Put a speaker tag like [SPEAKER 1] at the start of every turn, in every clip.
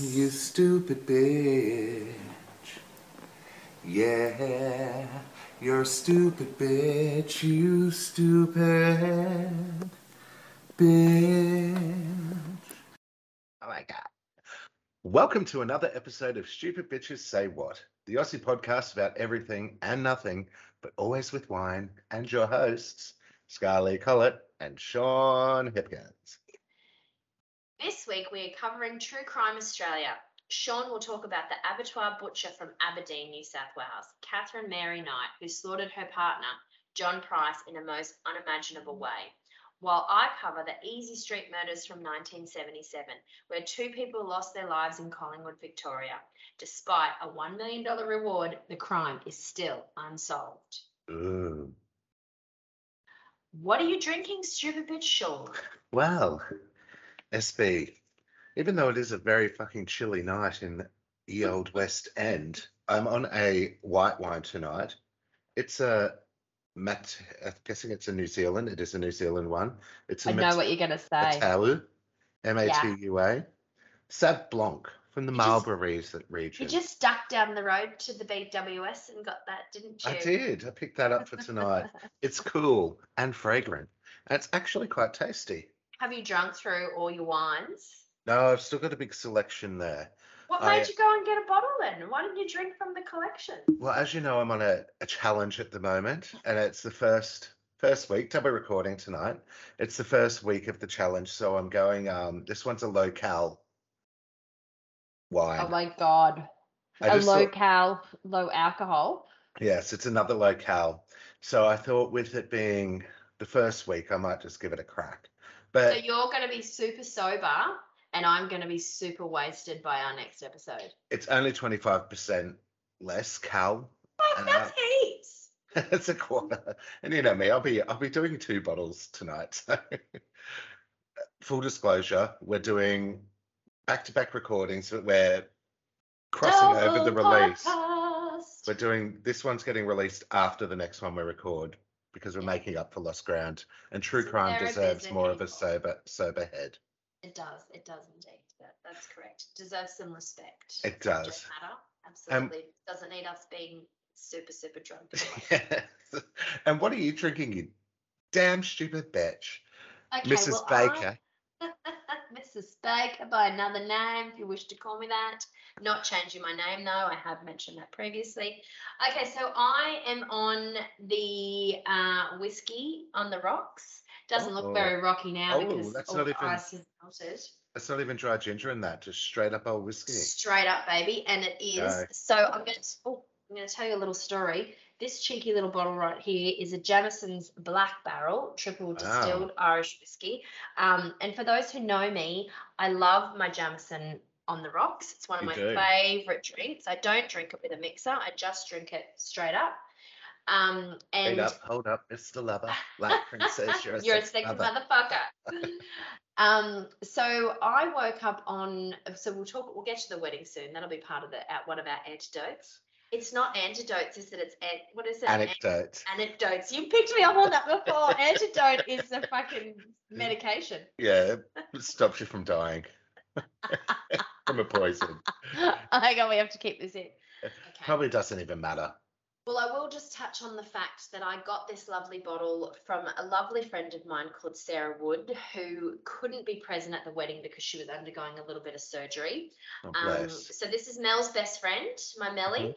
[SPEAKER 1] You stupid bitch. Yeah, you're a stupid bitch. You stupid bitch.
[SPEAKER 2] Oh my god. Welcome to another episode of Stupid Bitches Say What, the Aussie podcast about everything and nothing, but always with wine, and your hosts, Scarlett Collett and Sean Hipkins.
[SPEAKER 3] This week we are covering True Crime Australia. Sean will talk about the abattoir butcher from Aberdeen, New South Wales, Catherine Mary Knight, who slaughtered her partner, John Price, in a most unimaginable way. While I cover the Easy Street murders from 1977, where two people lost their lives in Collingwood, Victoria. Despite a $1 million reward, the crime is still unsolved.
[SPEAKER 2] Ooh.
[SPEAKER 3] What are you drinking, stupid bitch Sean?
[SPEAKER 2] Well, SB, even though it is a very fucking chilly night in the hmm. old West End, I'm on a white wine tonight. It's a Mat, I'm guessing it's a New Zealand. It is a New Zealand one. It's a
[SPEAKER 3] I know what you're going to say.
[SPEAKER 2] Matua, M A T U A. Sauv Blanc from the Marlborough region.
[SPEAKER 3] You just ducked down the road to the BWS and got that, didn't you?
[SPEAKER 2] I did. I picked that up for tonight. it's cool and fragrant. And it's actually quite tasty.
[SPEAKER 3] Have you drunk through all your wines?
[SPEAKER 2] No, I've still got a big selection there.
[SPEAKER 3] What
[SPEAKER 2] I-
[SPEAKER 3] made you go and get a bottle then? Why didn't you drink from the collection?
[SPEAKER 2] Well, as you know, I'm on a, a challenge at the moment, and it's the first first week. Double recording tonight. It's the first week of the challenge, so I'm going. Um, this one's a low cal wine.
[SPEAKER 3] Oh my god.
[SPEAKER 2] I
[SPEAKER 3] a low
[SPEAKER 2] thought-
[SPEAKER 3] cal, low alcohol.
[SPEAKER 2] Yes, it's another low cal. So I thought, with it being the first week, I might just give it a crack.
[SPEAKER 3] So you're going to be super sober and I'm going to be super wasted by our next episode.
[SPEAKER 2] it's only 25% less cal. And
[SPEAKER 3] that's heaps.
[SPEAKER 2] it's a quarter. And you know me, I'll be I'll be doing two bottles tonight. So full disclosure, we're doing back-to-back recordings, but we're crossing over the
[SPEAKER 3] Double
[SPEAKER 2] release.
[SPEAKER 3] podcast.
[SPEAKER 2] We're doing this one's getting released after the next one we record because we're making up for lost ground. And true crime
[SPEAKER 3] there
[SPEAKER 2] deserves more of a sober sober head.
[SPEAKER 3] It does. It does indeed. That, that's correct. Deserves some respect.
[SPEAKER 2] It does.
[SPEAKER 3] Matter. Um, Absolutely. Doesn't need us being super, super drunk.
[SPEAKER 2] Yes. And what are you drinking, you damn stupid bitch?
[SPEAKER 3] Okay,
[SPEAKER 2] Mrs.
[SPEAKER 3] well, I-
[SPEAKER 2] Baker.
[SPEAKER 3] Mrs. Baker by another name, if you wish to call me that. Not changing my name though, I have mentioned that previously. Okay, so I am on the uh, whiskey on the rocks. Doesn't look
[SPEAKER 2] Oh.
[SPEAKER 3] very rocky now
[SPEAKER 2] Oh,
[SPEAKER 3] because
[SPEAKER 2] that's
[SPEAKER 3] all
[SPEAKER 2] not
[SPEAKER 3] the
[SPEAKER 2] even-
[SPEAKER 3] ice is melted.
[SPEAKER 2] It's not even dry ginger in that, just straight up old whiskey.
[SPEAKER 3] Straight up, baby, and it is. So I'm going to. Oh, I'm going to tell you a little story. This cheeky little bottle right here is a Jameson's Black Barrel triple distilled Irish whiskey. Um, and for those who know me, I love my Jameson on the rocks. It's one of
[SPEAKER 2] You
[SPEAKER 3] my
[SPEAKER 2] do.
[SPEAKER 3] favorite drinks. I don't drink it with a mixer. I just drink it straight up. Um, and
[SPEAKER 2] Wait up, hold up, Mr. Lover. Like princess, you're a
[SPEAKER 3] You're a sexy
[SPEAKER 2] lover.
[SPEAKER 3] motherfucker. um, so I woke up on. So we'll talk. We'll get to the wedding soon. That'll be part of the at one of our antidotes. It's not antidotes, is it? It's an, what is it? An-
[SPEAKER 2] Anecdote.
[SPEAKER 3] anecdotes. You picked me up on that before. Antidote is a fucking medication.
[SPEAKER 2] Yeah, it stops you from dying from a poison.
[SPEAKER 3] I go. We have to keep this in. Okay.
[SPEAKER 2] Probably doesn't even matter.
[SPEAKER 3] Well, I will just touch on the fact that I got this lovely bottle from a lovely friend of mine called Sarah Wood, who couldn't be present at the wedding because she was undergoing a little bit of surgery.
[SPEAKER 2] Oh,
[SPEAKER 3] Um, so this is Mel's best friend, my Melly.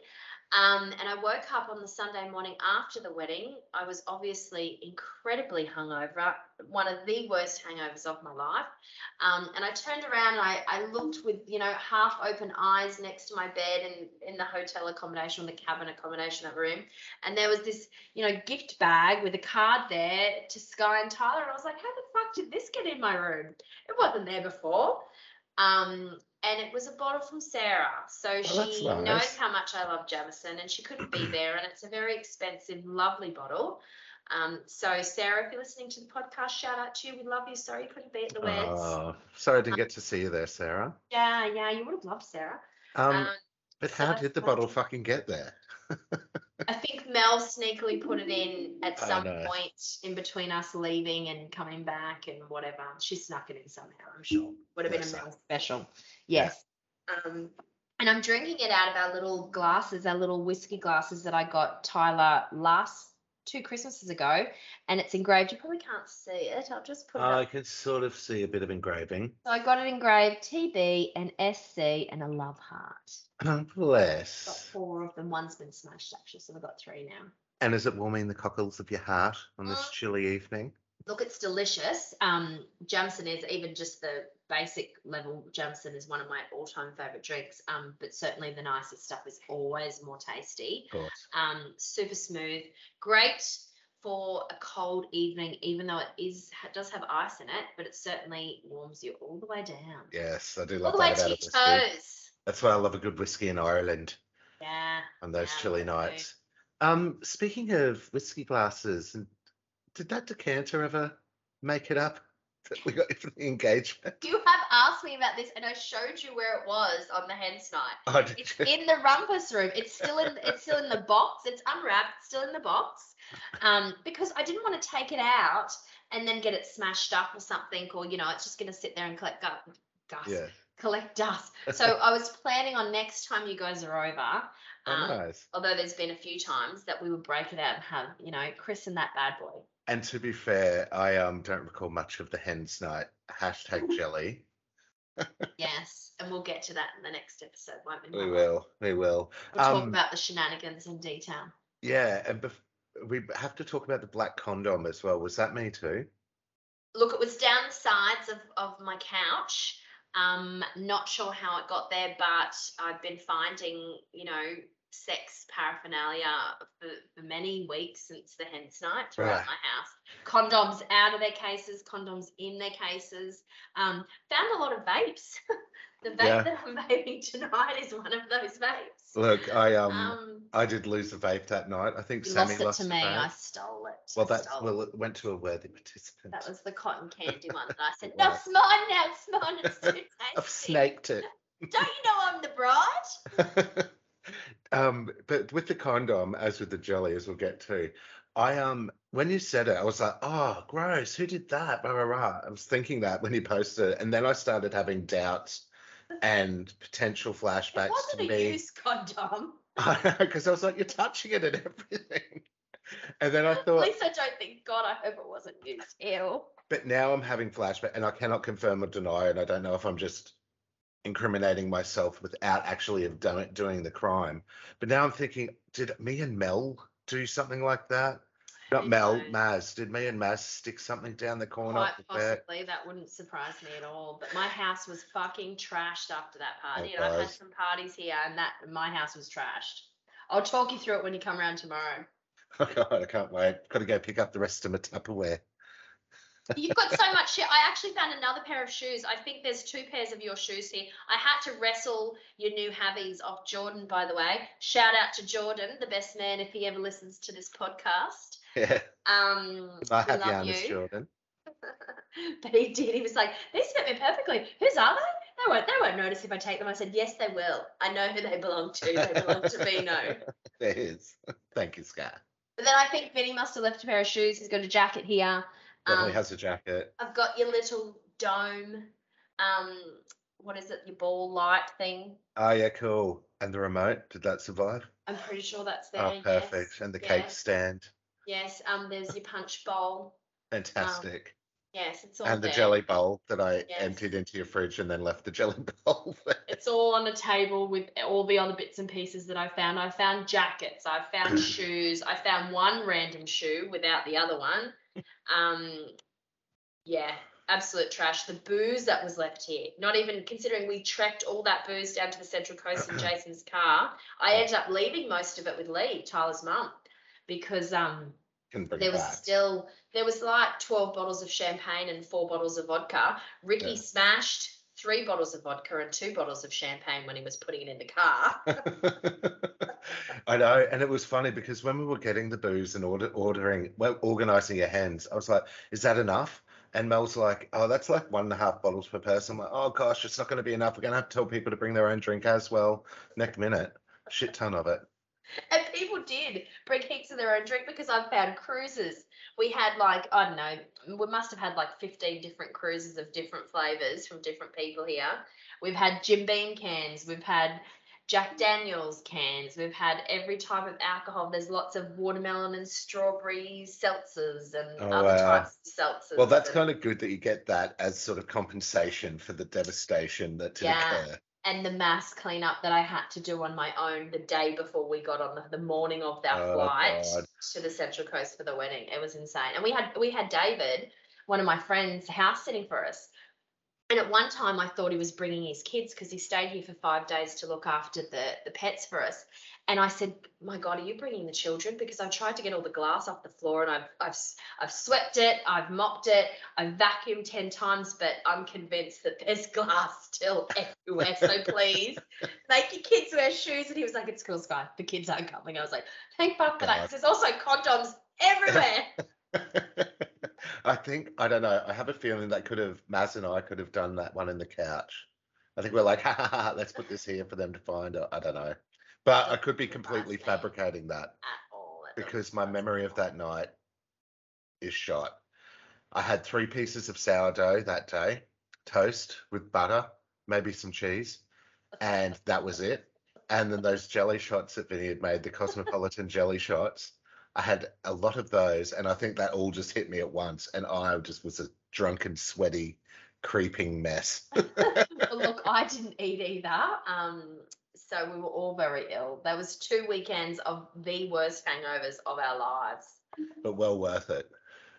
[SPEAKER 3] Um, and I woke up on the Sunday morning after the wedding. I was obviously incredibly hungover, one of the worst hangovers of my life. Um, and I turned around and I, I looked with, you know, half open eyes next to my bed in, in the hotel accommodation, or the cabin accommodation the room. And there was this, you know, gift bag with a card there to Sky and Tyler. And I was like, how the fuck did this get in my room? It wasn't there before. Um, and it was a bottle from Sarah. So
[SPEAKER 2] Oh,
[SPEAKER 3] she
[SPEAKER 2] nice.
[SPEAKER 3] knows how much I love Jameson and she couldn't be there. And it's a very expensive, lovely bottle. Um, so Sarah, if you're listening to the podcast, shout out to you. We love you. Sorry you couldn't be at the weds.
[SPEAKER 2] Oh, sorry I didn't get to see you there, Sarah.
[SPEAKER 3] Yeah, yeah, you would have loved Sarah.
[SPEAKER 2] Um,
[SPEAKER 3] Um,
[SPEAKER 2] but
[SPEAKER 3] so
[SPEAKER 2] how did the bottle fucking get there?
[SPEAKER 3] I think Mel sneakily put it in at some point in between us leaving and coming back and whatever. She snuck it in somehow, I'm sure. Would have been a Mel special. Yes. Um, and I'm drinking it out of our little glasses, our little whiskey glasses that I got Tyler last two Christmases ago, and it's engraved. You probably can't see it. I'll just put it
[SPEAKER 2] I
[SPEAKER 3] up.
[SPEAKER 2] can sort of see a bit of engraving.
[SPEAKER 3] So I got it engraved TB and SC and a love heart.
[SPEAKER 2] Oh,
[SPEAKER 3] Got
[SPEAKER 2] bless.
[SPEAKER 3] four of them. One's been smashed actually, so I've got three now.
[SPEAKER 2] And is it warming the cockles of your heart on this
[SPEAKER 3] Mm.
[SPEAKER 2] chilly evening?
[SPEAKER 3] Look, it's delicious. Um, Jameson is even just the basic level. Jameson is one of my all-time favorite drinks. Um, but certainly the nicest stuff is always more tasty.
[SPEAKER 2] Of course.
[SPEAKER 3] Um, super smooth, great for a cold evening, even though it is ha- does have ice in it, but it certainly warms you all the way down.
[SPEAKER 2] Yes, I do
[SPEAKER 3] all
[SPEAKER 2] love
[SPEAKER 3] way
[SPEAKER 2] that
[SPEAKER 3] to
[SPEAKER 2] about
[SPEAKER 3] your toes.
[SPEAKER 2] That's why I love a good whiskey in Ireland
[SPEAKER 3] Yeah.
[SPEAKER 2] on those
[SPEAKER 3] Yeah,
[SPEAKER 2] chilly nights. Um, speaking of whiskey glasses, did that decanter ever make it up that we got for the engagement?
[SPEAKER 3] You have asked me about this, and I showed you where it was on the hens night.
[SPEAKER 2] Oh,
[SPEAKER 3] It's
[SPEAKER 2] you?
[SPEAKER 3] in the rumpus room. It's still in. It's still in the box. It's unwrapped. It's still in the box. Um, because I didn't want to take it out and then get it smashed up or something, or you know, it's just gonna sit there and collect dust.
[SPEAKER 2] Yeah.
[SPEAKER 3] Collect dust. So I was planning on next time you guys are over.
[SPEAKER 2] Oh,
[SPEAKER 3] Um,
[SPEAKER 2] nice.
[SPEAKER 3] although there's been a few times that we would break it out and have, you know, Chris and that bad boy.
[SPEAKER 2] And to be fair, I um don't recall much of the hens night. Hashtag jelly.
[SPEAKER 3] Yes, and we'll get to that in the next episode, won't we?
[SPEAKER 2] We will. We will.
[SPEAKER 3] We'll talk
[SPEAKER 2] Um,
[SPEAKER 3] about the shenanigans in detail.
[SPEAKER 2] Yeah, and bef- we have to talk about the black condom as well. Was that me too?
[SPEAKER 3] Look, it was down the sides of, of my couch. Um, not sure how it got there, but I've been finding, you know, sex paraphernalia for, for many weeks since the hens night throughout
[SPEAKER 2] Right.
[SPEAKER 3] my house. Condoms out of their cases, condoms in their cases. Um, found a lot of vapes. the vape
[SPEAKER 2] Yeah.
[SPEAKER 3] that I'm vaping tonight is one of those vapes.
[SPEAKER 2] Look, I um,
[SPEAKER 3] Um,
[SPEAKER 2] I did lose a vape that night. I think Sammy
[SPEAKER 3] lost it
[SPEAKER 2] lost
[SPEAKER 3] to me. I stole it.
[SPEAKER 2] Well,
[SPEAKER 3] I
[SPEAKER 2] that's well, it went to a worthy participant.
[SPEAKER 3] That was the cotton candy one that I said, no, it's mine now, it's mine, it's too tasty.
[SPEAKER 2] I've snaked it.
[SPEAKER 3] Don't you know I'm the bride?
[SPEAKER 2] Um, but with the condom, as with the jelly, as we'll get to, I um, when you said it, I was like, oh, gross. Who did that? Blah, blah, blah. I was thinking that when you posted it, and then I started having doubts and potential
[SPEAKER 3] It
[SPEAKER 2] flashbacks
[SPEAKER 3] wasn't
[SPEAKER 2] to
[SPEAKER 3] a
[SPEAKER 2] me.
[SPEAKER 3] used condom.
[SPEAKER 2] because I was like, you're touching it and everything. And then I thought, At
[SPEAKER 3] least I don't think, God, I hope it wasn't used. Ew.
[SPEAKER 2] but now I'm having flashback, and I cannot confirm or deny, and I don't know if I'm just incriminating myself without actually have done it, doing the crime. But now I'm thinking, did me and Mel do something like that? Not Mel,
[SPEAKER 3] know.
[SPEAKER 2] Maz. Did me and Maz stick something down the corner?
[SPEAKER 3] Quite
[SPEAKER 2] of the bed?
[SPEAKER 3] possibly. That wouldn't surprise me at all. But my house was fucking trashed after that party.
[SPEAKER 2] It
[SPEAKER 3] and I've had some parties here, and that my house was trashed. I'll talk you through it when you come around tomorrow.
[SPEAKER 2] Oh God, I can't wait. Got to go pick up the rest of my Tupperware.
[SPEAKER 3] You've got so much shit. I actually found another pair of shoes. I think there's two pairs of your shoes here. I had to wrestle your new Havies off Jordan, by the way. Shout out to Jordan, the best man, if he ever listens to this podcast.
[SPEAKER 2] Yeah,
[SPEAKER 3] Um,
[SPEAKER 2] I have
[SPEAKER 3] love you.
[SPEAKER 2] Jordan.
[SPEAKER 3] but he did. He was like, "These fit me perfectly. Whose are they? They won't. They won't notice if I take them." I said, "Yes, they will. I know who they belong to. They belong to Vino."
[SPEAKER 2] There is. Thank you, Scott.
[SPEAKER 3] But then I think Vinny must have left a pair of shoes. He's got a jacket here.
[SPEAKER 2] Definitely
[SPEAKER 3] Um,
[SPEAKER 2] has a jacket.
[SPEAKER 3] I've got your little dome. Um, what is it? Your ball light thing.
[SPEAKER 2] Oh yeah, cool. And the remote, did that survive?
[SPEAKER 3] I'm pretty sure that's there.
[SPEAKER 2] Oh, perfect.
[SPEAKER 3] Yes.
[SPEAKER 2] And the cake
[SPEAKER 3] yes,
[SPEAKER 2] stand,
[SPEAKER 3] Yes. Um, there's your punch bowl.
[SPEAKER 2] fantastic.
[SPEAKER 3] Yes, it's all
[SPEAKER 2] and the
[SPEAKER 3] there.
[SPEAKER 2] jelly bowl that I
[SPEAKER 3] Yes.
[SPEAKER 2] emptied into your fridge and then left the jelly bowl there.
[SPEAKER 3] It's all on the table with all the other bits and pieces that I found. I found jackets, I found shoes, I found one random shoe without the other one. Um, yeah, absolute trash. The booze that was left here, not even considering we trekked all that booze down to the Central Coast in Jason's car. I ended up leaving most of it with Lee, Tyler's mum, because um there was
[SPEAKER 2] back.
[SPEAKER 3] still there was like 12 bottles of champagne and four bottles of vodka ricky
[SPEAKER 2] Yeah.
[SPEAKER 3] smashed three bottles of vodka and two bottles of champagne when he was putting it in the car
[SPEAKER 2] I know, and it was funny because when we were getting the booze and order, ordering, well, organizing your hands, I was like, "Is that enough?" And Mel's like, "Oh, that's like one and a half bottles per person." I'm like, "Oh gosh, it's not going to be enough. We're going to have to tell people to bring their own drink as well." Next minute, shit ton of it.
[SPEAKER 3] and people did bring heaps of their own drink because i've found Cruisers we had like I don't know, we must have had like fifteen different Cruisers of different flavors from different people here. We've had Jim Beam cans. We've had Jack Daniels cans. We've had every type of alcohol. There's lots of watermelon and strawberry seltzers and
[SPEAKER 2] Oh,
[SPEAKER 3] other
[SPEAKER 2] wow.
[SPEAKER 3] types of seltzers.
[SPEAKER 2] Well, that's
[SPEAKER 3] and-
[SPEAKER 2] kind of good that you get that as sort of compensation for the devastation that did
[SPEAKER 3] Yeah.
[SPEAKER 2] occur.
[SPEAKER 3] And the mass cleanup that I had to do on my own the day before we got on the, the morning of our
[SPEAKER 2] Oh,
[SPEAKER 3] flight
[SPEAKER 2] God.
[SPEAKER 3] to the Central Coast for the wedding. It was insane. And we had we had David, one of my friends, house sitting for us. And at one time, I thought he was bringing his kids because he stayed here for five days to look after the the pets for us. And I said, "My God, are you bringing the children?" Because I've tried to get all the glass off the floor, and I've I've I've swept it, I've mopped it, I've vacuumed ten times, but I'm convinced that there's glass still everywhere. So please, make your kids wear shoes. And he was like, "It's cool, Sky. The kids aren't coming." I was like, "Thank fuck for that."
[SPEAKER 2] God.
[SPEAKER 3] there's also condoms everywhere.
[SPEAKER 2] I think I don't know. I have a feeling that could have Maz and I could have done that one in the couch. I think we're like, ha ha ha, let's put this here for them to find. I don't know, but I could be completely fabricating that
[SPEAKER 3] At all. It doesn't
[SPEAKER 2] because my memory of that night is shot. I had three pieces of sourdough that day, toast with butter, maybe some cheese, and that was it. And then those jelly shots that Vinny had made, the cosmopolitan jelly shots. I had a lot of those, and I think that all just hit me at once, and I just was a drunken, sweaty, creeping mess.
[SPEAKER 3] Look, I didn't eat either. Um, so we were all very ill. There was two weekends of the worst hangovers of our lives.
[SPEAKER 2] but well worth it.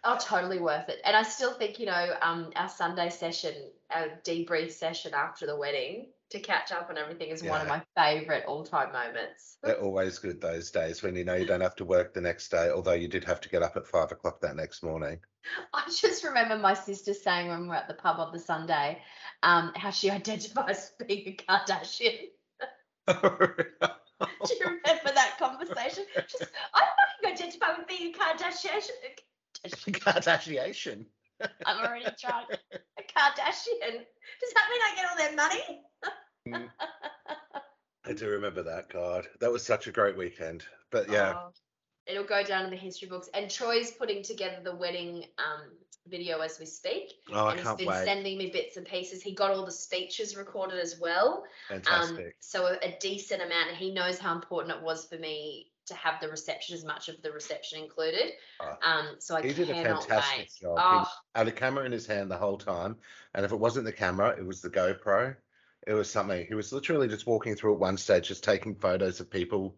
[SPEAKER 3] Oh, totally worth it. And I still think, you know, um, our Sunday session, our debrief session after the wedding to catch up on everything is one of my favorite all-time moments.
[SPEAKER 2] They're always good those days when you know you don't have to work the next day, although you did have to get up at five o'clock that next morning.
[SPEAKER 3] I just remember my sister saying when we were at the pub on the Sunday, um, how she identifies as being a Kardashian. Do you remember that conversation? Just, I fucking identify with being a Kardashian.
[SPEAKER 2] Kardashian.
[SPEAKER 3] I'm already drunk. A Kardashian. Does that mean I get all their money?
[SPEAKER 2] I do remember that. God, that was such a great weekend. But yeah,
[SPEAKER 3] Oh, it'll go down in the history books. And Troy's putting together the wedding um, video as we speak.
[SPEAKER 2] oh, I
[SPEAKER 3] and he's
[SPEAKER 2] can't
[SPEAKER 3] been
[SPEAKER 2] wait.
[SPEAKER 3] sending me bits and pieces. He got all the speeches recorded as well. Um,
[SPEAKER 2] Fantastic.
[SPEAKER 3] so a, a decent amount. He knows how important it was for me to have the reception, as much of the reception included.
[SPEAKER 2] Oh,
[SPEAKER 3] Um, so I
[SPEAKER 2] he did a
[SPEAKER 3] cannot
[SPEAKER 2] fantastic
[SPEAKER 3] wait.
[SPEAKER 2] job. He
[SPEAKER 3] Oh,
[SPEAKER 2] had a camera in his hand the whole time, and if it wasn't the camera, it was the GoPro. It was something. He was literally just walking through at one stage, just taking photos of people,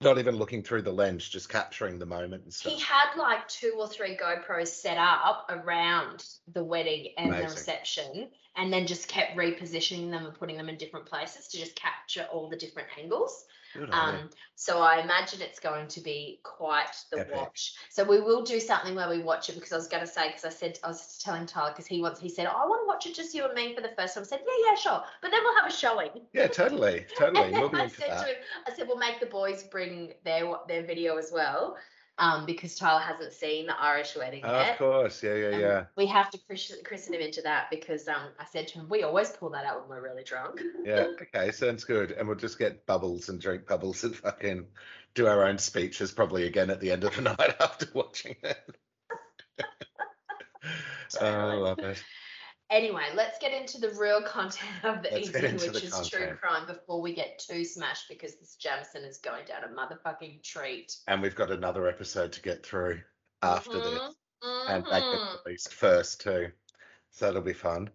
[SPEAKER 2] not even looking through the lens, just capturing the moment and stuff.
[SPEAKER 3] he had like two or three GoPros set up around the wedding and the reception, and then just kept repositioning them and putting them in different places to just capture all the different angles.
[SPEAKER 2] Good on him.
[SPEAKER 3] Um, so I imagine it's going to be quite the
[SPEAKER 2] Epic.
[SPEAKER 3] watch. So we will do something where we watch it because I was going to say because I said I was telling Tyler because he wants he said oh, I want to watch it just you and me for the first time. I said yeah yeah sure, but then we'll have a showing.
[SPEAKER 2] Yeah, totally, totally. We'll be
[SPEAKER 3] I said
[SPEAKER 2] that.
[SPEAKER 3] to him, I said we'll make the boys bring their their video as well, um, because Tyler hasn't seen the Irish wedding
[SPEAKER 2] Oh,
[SPEAKER 3] yet.
[SPEAKER 2] of course, yeah, yeah,
[SPEAKER 3] And
[SPEAKER 2] yeah,
[SPEAKER 3] We have to christen, christen him into that because um, I said to him, we always pull that out when we're really drunk.
[SPEAKER 2] yeah. Okay, sounds good. And we'll just get bubbles and drink bubbles and fucking do our own speeches probably again at the end of the night after watching it. oh, I love it.
[SPEAKER 3] Anyway, let's get into the real content of the
[SPEAKER 2] Let's
[SPEAKER 3] evening, which is true crime, before we get too smashed because this Jameson is going down a motherfucking treat.
[SPEAKER 2] And we've got another episode to get through after this.
[SPEAKER 3] Mhm,
[SPEAKER 2] And
[SPEAKER 3] mhm.
[SPEAKER 2] gets released first too. So that'll be fun.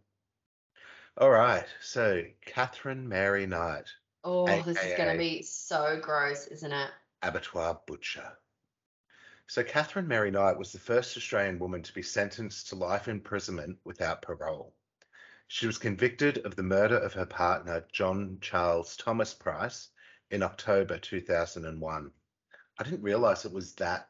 [SPEAKER 2] All right. So Catherine Mary Knight,
[SPEAKER 3] Oh, this is going to be so gross, isn't it?
[SPEAKER 2] abattoir butcher. So Catherine Mary Knight was the first Australian woman to be sentenced to life imprisonment without parole. She was convicted of the murder of her partner, John Charles Thomas Price, in October 2001. I didn't realize it was that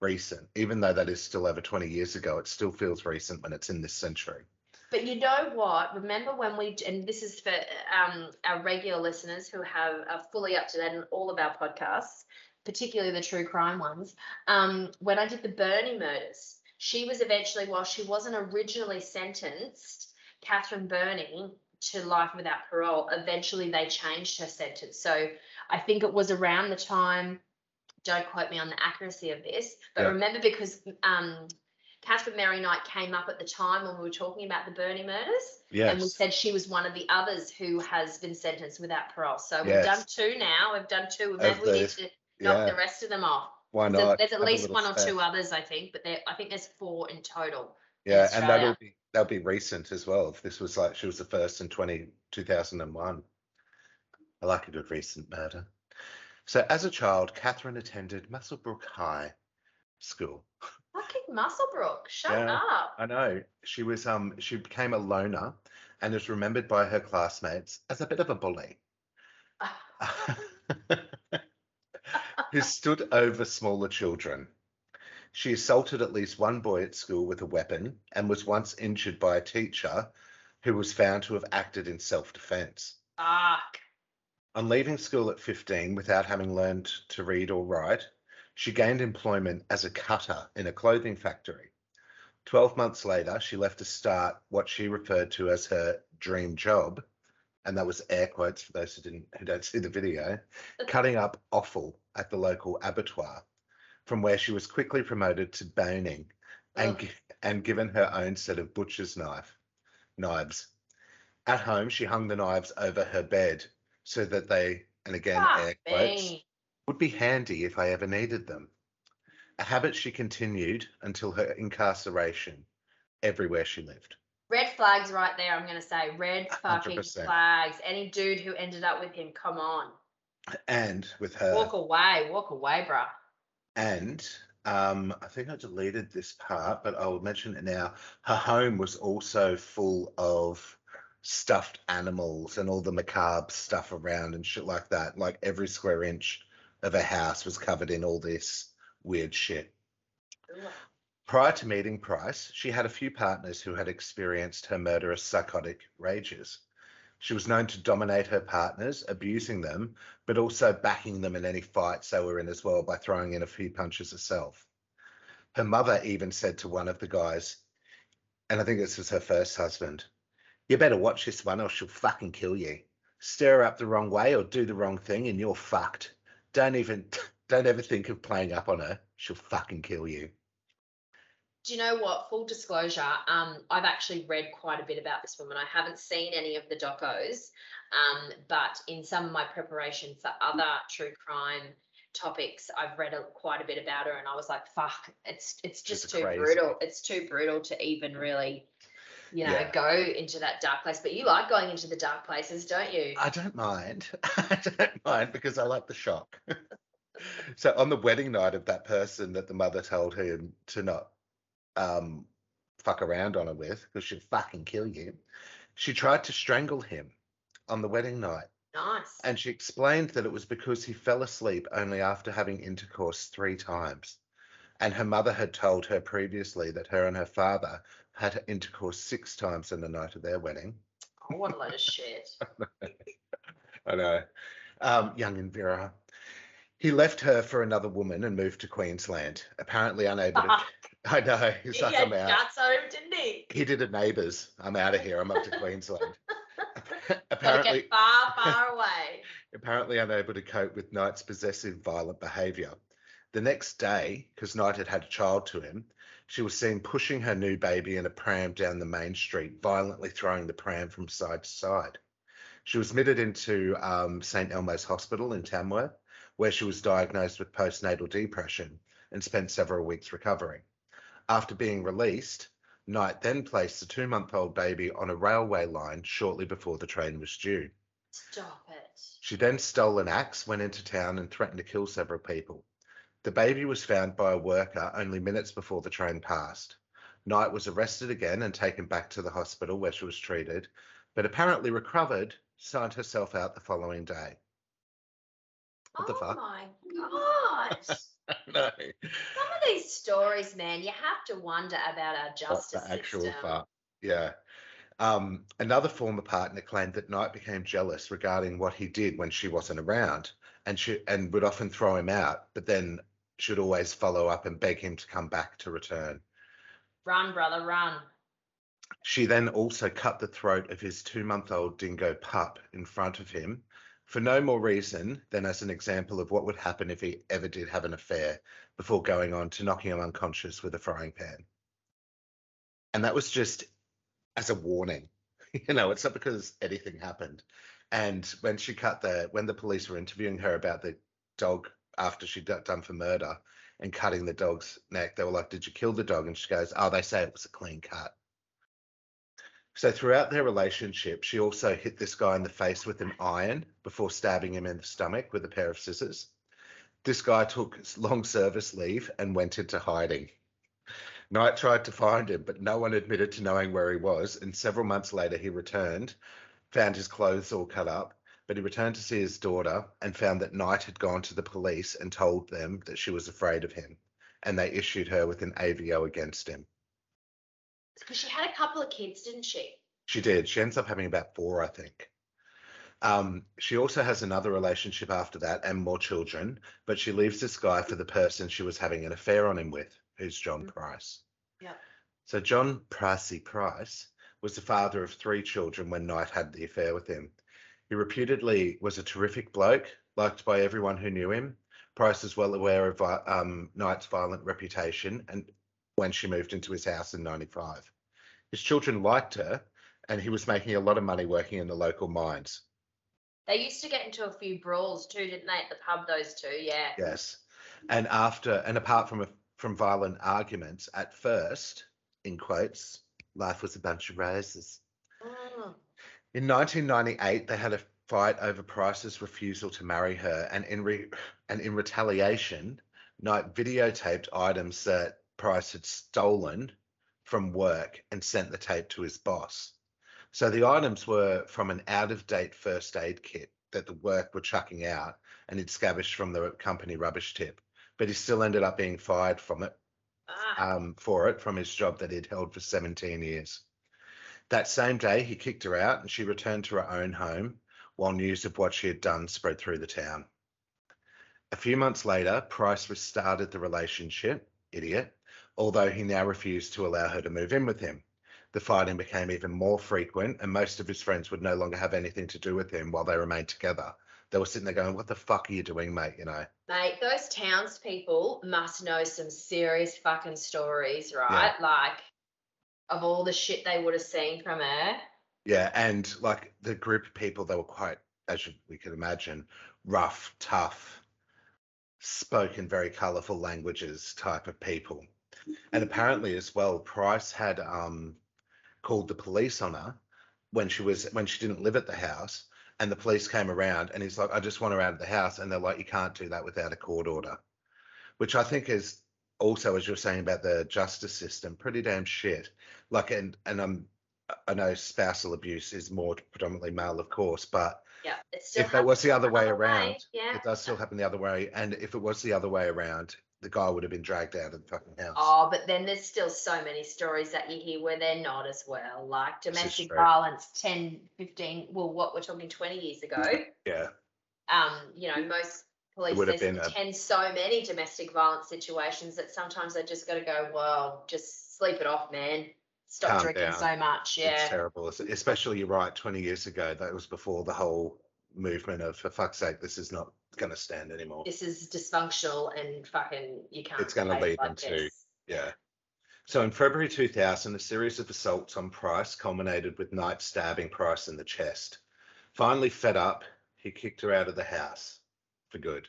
[SPEAKER 2] recent, even though that is still over 20 years ago. It still feels recent when it's in this century.
[SPEAKER 3] But you know what? Remember when we, and this is for um, our regular listeners who have are fully up to date on all of our podcasts, particularly the true crime ones. Um, when I did the Birnie murders, she was eventually, while she wasn't originally sentenced, Catherine Birnie to life without parole, eventually they changed her sentence. So I think it was around the time don't quote me on the accuracy of this, but
[SPEAKER 2] Yeah.
[SPEAKER 3] remember because um, Catherine Mary Knight came up at the time when we were talking about the Birnie murders, and we said she was one of the others who has been sentenced without parole. So we've done two now. We've done two. We need to knock
[SPEAKER 2] Yeah.
[SPEAKER 3] the rest of them off.
[SPEAKER 2] Why not?
[SPEAKER 3] there's at least one or two others, I think, but there, I think there's four in total.
[SPEAKER 2] Yeah, and that'll be that'll be recent as well. If this was like she was the first in 20, 2001. I like a good recent murder. So as a child, Catherine attended Muswellbrook High School.
[SPEAKER 3] Fucking Muswellbrook, shut
[SPEAKER 2] Yeah.
[SPEAKER 3] up.
[SPEAKER 2] I know she was um she became a loner and is remembered by her classmates as a bit of a bully. who stood over smaller children. She assaulted at least one boy at school with a weapon and was once injured by a teacher who was found to have acted in self defense.
[SPEAKER 3] Fuck.
[SPEAKER 2] On leaving school at 15 without having learned to read or write, she gained employment as a cutter in a clothing factory. 12 months later, she left to start what she referred to as her dream job, and that was air quotes for those who didn't who don't see the video, cutting up offal at the local abattoir, from where she was quickly promoted to boning and
[SPEAKER 3] oh.
[SPEAKER 2] gi- and given her own set of butcher's knife knives. At home, she hung the knives over her bed so that they, and again, ah,
[SPEAKER 3] air
[SPEAKER 2] quotes,
[SPEAKER 3] me.
[SPEAKER 2] would be handy if I ever needed them. A habit she continued until her incarceration everywhere she lived.
[SPEAKER 3] Red flags right there, I'm going to say. Red fucking
[SPEAKER 2] 100%.
[SPEAKER 3] flags. Any dude who ended up with him, come on.
[SPEAKER 2] And with her,
[SPEAKER 3] Walk away. Walk away, bruh.
[SPEAKER 2] and um, I think I deleted this part, but I'll mention it now. Her home was also full of stuffed animals and all the macabre stuff around and shit like that. Like every square inch of her house was covered in all this weird shit.
[SPEAKER 3] Ugh.
[SPEAKER 2] Prior to meeting Price, she had a few partners who had experienced her murderous psychotic rages. She was known to dominate her partners, abusing them, but also backing them in any fights they were in as well by throwing in a few punches herself. Her mother even said to one of the guys, and I think this was her first husband, you better watch this one or she'll fucking kill you. Stir her up the wrong way or do the wrong thing and you're fucked. Don't even, don't ever think of playing up on her. She'll fucking kill you.
[SPEAKER 3] Do you know what? Full disclosure, um, I've actually read quite a bit about this woman. I haven't seen any of the docos, um, but in some of my preparation for other true crime topics, I've read a, quite a bit about her, and I was like, "Fuck, it's it's just too
[SPEAKER 2] crazy.
[SPEAKER 3] brutal. It's too brutal to even really, you know,
[SPEAKER 2] Yeah.
[SPEAKER 3] go into that dark place." But you like going into the dark places, don't you?
[SPEAKER 2] I don't mind. I don't mind because I like the shock. so on the wedding night of that person that the mother told him to not um fuck around on her with because she'd fucking kill you, she tried to strangle him on the wedding night.
[SPEAKER 3] nice.
[SPEAKER 2] And she explained that it was because he fell asleep only after having intercourse three times. And her mother had told her previously that her and her father had intercourse six times in the night of their wedding.
[SPEAKER 3] oh, what a load of shit.
[SPEAKER 2] I know. Um, young and Vera. He left her for another woman and moved to Queensland, apparently unable to. I know. He's
[SPEAKER 3] he
[SPEAKER 2] like, I'm out.
[SPEAKER 3] guts him, didn't he?
[SPEAKER 2] He did a neighbours. I'm out of here. I'm up to Queensland. Apparently,
[SPEAKER 3] get far, far away.
[SPEAKER 2] apparently unable to cope with Knight's possessive, violent behaviour. The next day, because Knight had had a child to him, she was seen pushing her new baby in a pram down the main street, violently throwing the pram from side to side. She was admitted into um, St. Elmo's Hospital in Tamworth, where she was diagnosed with postnatal depression and spent several weeks recovering. After being released, Knight then placed the two month old baby on a railway line shortly before the train was due.
[SPEAKER 3] Stop it.
[SPEAKER 2] She then stole an axe, went into town, and threatened to kill several people. The baby was found by a worker only minutes before the train passed. Knight was arrested again and taken back to the hospital where she was treated, but apparently recovered, signed herself out the following day. What the
[SPEAKER 3] oh my god. Some
[SPEAKER 2] no,
[SPEAKER 3] of these stories, man, you have to wonder about our justice
[SPEAKER 2] the actual
[SPEAKER 3] system.
[SPEAKER 2] Yeah. Um, another former partner claimed that Knight became jealous regarding what he did when she wasn't around, and she and would often throw him out, but then should always follow up and beg him to come back to return.
[SPEAKER 3] Run, brother, run.
[SPEAKER 2] She then also cut the throat of his two month old dingo pup in front of him for no more reason than as an example of what would happen if he ever did have an affair before going on to knocking him unconscious with a frying pan. And that was just as a warning. You know, it's not because anything happened. And when she cut the, when the police were interviewing her about the dog after she'd do- done for murder and cutting the dog's neck, they were like, Did you kill the dog? And she goes, Oh, they say it was a clean cut. So throughout their relationship, she also hit this guy in the face with an iron before stabbing him in the stomach with a pair of scissors. This guy took long service leave and went into hiding. Knight tried to find him, but no one admitted to knowing where he was. And several months later, he returned, found his clothes all cut up, but he returned to see his daughter and found that Knight had gone to the police and told them that she was afraid of him. And they issued her with an AVO against him.
[SPEAKER 3] Because she had a couple of kids, didn't she?
[SPEAKER 2] She did. She ends up having about four, I think. Um, she also has another relationship after that and more children, but she leaves this guy for the person she was having an affair on him with, who's John
[SPEAKER 3] Mhm.
[SPEAKER 2] Price.
[SPEAKER 3] Yep.
[SPEAKER 2] So John Pricey Price was the father of three children when Knight had the affair with him. He reputedly was a terrific bloke, liked by everyone who knew him. Price is well aware of um, Knight's violent reputation and when she moved into his house in 95. His children liked her, and he was making a lot of money working in the local mines.
[SPEAKER 3] They used to get into a few brawls too, didn't they, at the pub? Those two, yeah.
[SPEAKER 2] Yes. And after, and apart from a, from violent arguments, at first, in quotes, life was a bunch of roses.
[SPEAKER 3] Mm.
[SPEAKER 2] In 1998, they had a fight over Price's refusal to marry her, and in re- and in retaliation, Knight videotaped items that Price had stolen from work and sent the tape to his boss. So the items were from an out-of-date first aid kit that the work were chucking out, and he'd scavenged from the company rubbish tip. But he still ended up being fired from it
[SPEAKER 3] Ah,
[SPEAKER 2] um, for it from his job that he'd held for 17 years. That same day, he kicked her out and she returned to her own home while news of what she had done spread through the town. A few months later, Price restarted the relationship, idiot, although he now refused to allow her to move in with him. The fighting became even more frequent, and most of his friends would no longer have anything to do with him while they remained together. They were sitting there going, What the fuck are you doing, mate? You know?
[SPEAKER 3] mate, those townspeople must know some serious fucking stories, right? Like, of all the shit they would have seen from her.
[SPEAKER 2] Yeah, and like the group of people, they were quite, as you- we could imagine, rough, tough, spoken very colourful languages type of people. And apparently, as well, Price had um, called the police on her when she was when she didn't live at the house, and the police came around, and he's like, "I just want her out of the house," and they're like, "You can't do that without a court order," which I think is also, as you're saying about the justice system, pretty damn shit. Like, and and I'm I know spousal abuse is more predominantly male, of course, but
[SPEAKER 3] Yeah,
[SPEAKER 2] if that was the other way around,
[SPEAKER 3] yeah.
[SPEAKER 2] it does still happen the other way. And if it was the other way around, the guy would have been dragged out of the fucking house.
[SPEAKER 3] Oh, but then there's still so many stories that you hear where they're not as well. Like domestic violence 10, 15, well, what we're talking 20 years ago.
[SPEAKER 2] Yeah,
[SPEAKER 3] Um, you know, most police
[SPEAKER 2] would have been a-
[SPEAKER 3] 10 so many domestic violence situations that sometimes they just got to go, well, just sleep it off, man. Stop
[SPEAKER 2] Calm
[SPEAKER 3] drinking
[SPEAKER 2] down.
[SPEAKER 3] so much. Yeah.
[SPEAKER 2] It's terrible. Especially you're right. Twenty years ago, that was before the whole movement of for fuck's sake, this is not going to stand anymore.
[SPEAKER 3] This is dysfunctional and fucking you can't.
[SPEAKER 2] It's gonna lead
[SPEAKER 3] like
[SPEAKER 2] into- Yeah. So in February 2000, a series of assaults on Price culminated with Knight stabbing Price in the chest. Finally fed up, he kicked her out of the house for good.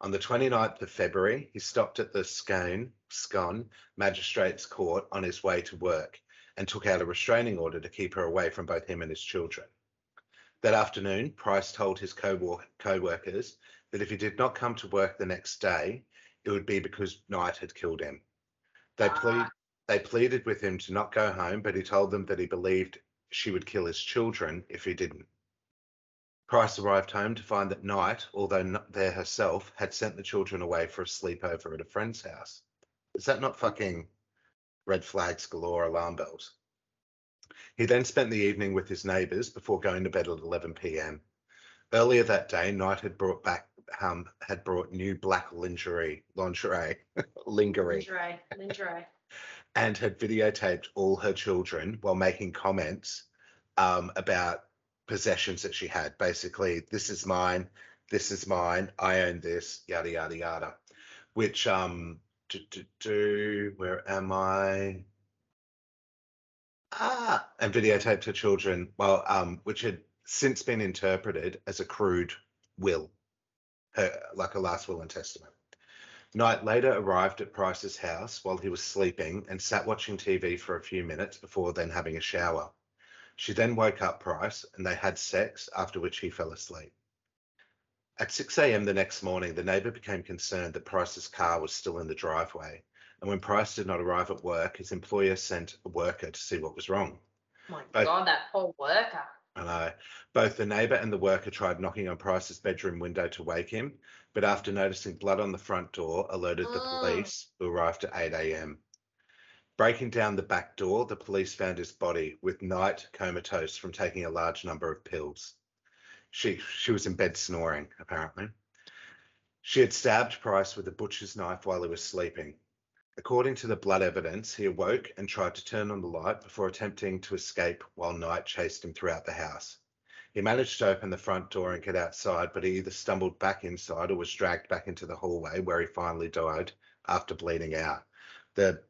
[SPEAKER 2] On the 29th of February, he stopped at the Scone, Scone Magistrates Court on his way to work and took out a restraining order to keep her away from both him and his children. That afternoon, Price told his co workers that if he did not come to work the next day, it would be because Knight had killed him. They plead,
[SPEAKER 3] Ah.
[SPEAKER 2] they pleaded with him to not go home, but he told them that he believed she would kill his children if he didn't. Price arrived home to find that Knight, although not there herself, had sent the children away for a sleepover at a friend's house. Is that not fucking red flags galore alarm bells? He then spent the evening with his neighbours before going to bed at 11 p.m. Earlier that day, Knight had brought back um, had brought new black lingerie, lingerie, lingerie,
[SPEAKER 3] Lingerie, lingerie.
[SPEAKER 2] and had videotaped all her children while making comments um, about possessions that she had. Basically, this is mine, this is mine, I own this, yada yada yada. Which um do, do, do, where am I? Ah, and videotaped her children, well, um, which had since been interpreted as a crude will, her, like a last will and testament. Knight later arrived at Price's house while he was sleeping and sat watching TV for a few minutes before then having a shower. She then woke up Price and they had sex, after which he fell asleep. At 6 a.m. the next morning, the neighbour became concerned that Price's car was still in the driveway. And when Price did not arrive at work, his employer sent a worker to see what was wrong.
[SPEAKER 3] My
[SPEAKER 2] Both-
[SPEAKER 3] God, that poor worker.
[SPEAKER 2] I know. Both the neighbour and the worker tried knocking on Price's bedroom window to wake him, but after noticing blood on the front door, alerted the
[SPEAKER 3] Mm.
[SPEAKER 2] police, who arrived at 8 a.m. Breaking down the back door, the police found his body with Knight comatose from taking a large number of pills. She she was in bed snoring, apparently. She had stabbed Price with a butcher's knife while he was sleeping. According to the blood evidence, he awoke and tried to turn on the light before attempting to escape while Knight chased him throughout the house. He managed to open the front door and get outside, but he either stumbled back inside or was dragged back into the hallway where he finally died after bleeding out. The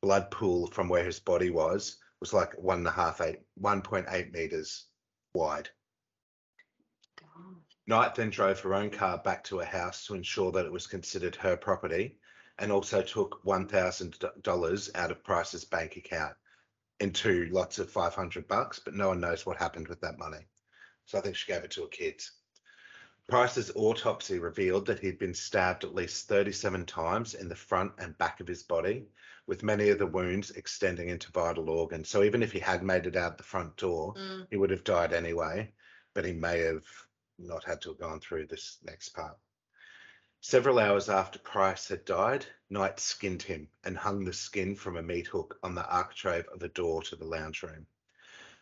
[SPEAKER 2] blood pool from where his body was was like one and a half, eight, 1.8 meters wide.
[SPEAKER 3] God.
[SPEAKER 2] Knight then drove her own car back to her house to ensure that it was considered her property and also took $1,000 out of Price's bank account into lots of 500 bucks, but no one knows what happened with that money. So I think she gave it to her kids. Price's autopsy revealed that he'd been stabbed at least 37 times in the front and back of his body, with many of the wounds extending into vital organs. So even if he had made it out the front door,
[SPEAKER 3] Mm.
[SPEAKER 2] he would have died anyway, but he may have not had to have gone through this next part. Several hours after Price had died, Knight skinned him and hung the skin from a meat hook on the architrave of the door to the lounge room.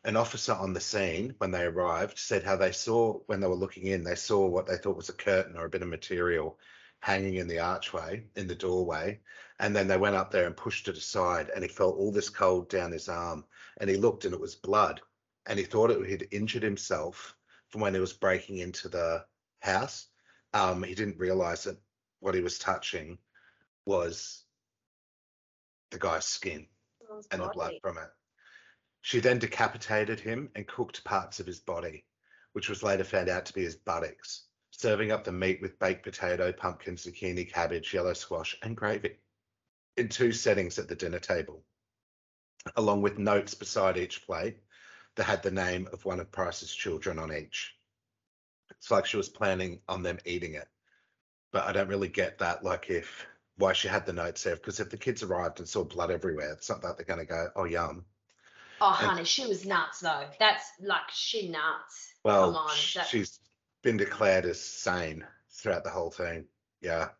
[SPEAKER 2] An officer on the scene, when they arrived, said how they saw, when they were looking in, they saw what they thought was a curtain or a bit of material hanging in the archway, in the doorway. And then they went up there and pushed it aside, and he felt all this cold down his arm. And he looked, and it was blood. And he thought it had injured himself from when he was breaking into the house. Um, he didn't realize that what he was touching was the guy's skin
[SPEAKER 3] Someone's
[SPEAKER 2] and the blood from it. She then decapitated him and cooked parts of his body, which was later found out to be his buttocks, serving up the meat with baked potato, pumpkin, zucchini, cabbage, yellow squash, and gravy in two settings at the dinner table, along with notes beside each plate that had the name of one of Price's children on each. It's like she was planning on them eating it. But I don't really get that, like if why she had the notes there, because if the kids arrived and saw blood everywhere, it's not like they're gonna go, oh yum.
[SPEAKER 3] Oh,
[SPEAKER 2] And-
[SPEAKER 3] honey, she was nuts though. That's like she nuts.
[SPEAKER 2] Well,
[SPEAKER 3] on,
[SPEAKER 2] sh-
[SPEAKER 3] that-
[SPEAKER 2] she's been declared as sane throughout the whole thing. Yeah.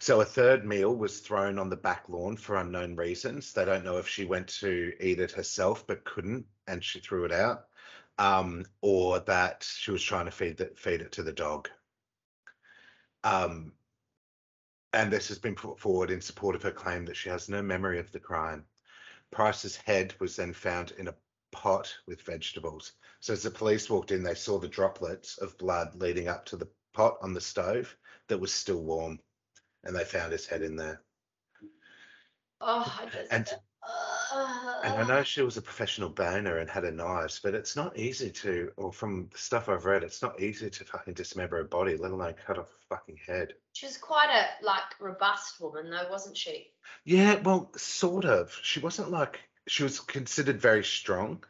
[SPEAKER 2] So a third meal was thrown on the back lawn for unknown reasons. They don't know if she went to eat it herself but couldn't, and she threw it out, um, or that she was trying to feed the, feed it to the dog. Um, and this has been put forward in support of her claim that she has no memory of the crime. Price's head was then found in a pot with vegetables. So as the police walked in, they saw the droplets of blood leading up to the pot on the stove that was still warm, and they found his head in there.
[SPEAKER 3] Oh, I just.
[SPEAKER 2] And- And I uh. know she was a professional boner and had her knives, but it's not easy to, or from the stuff I've read, it's not easy to fucking dismember a body, let alone cut off a fucking head.
[SPEAKER 3] She was quite a like robust woman though, wasn't she?
[SPEAKER 2] Yeah, well, sort of. She wasn't like she was considered very strong,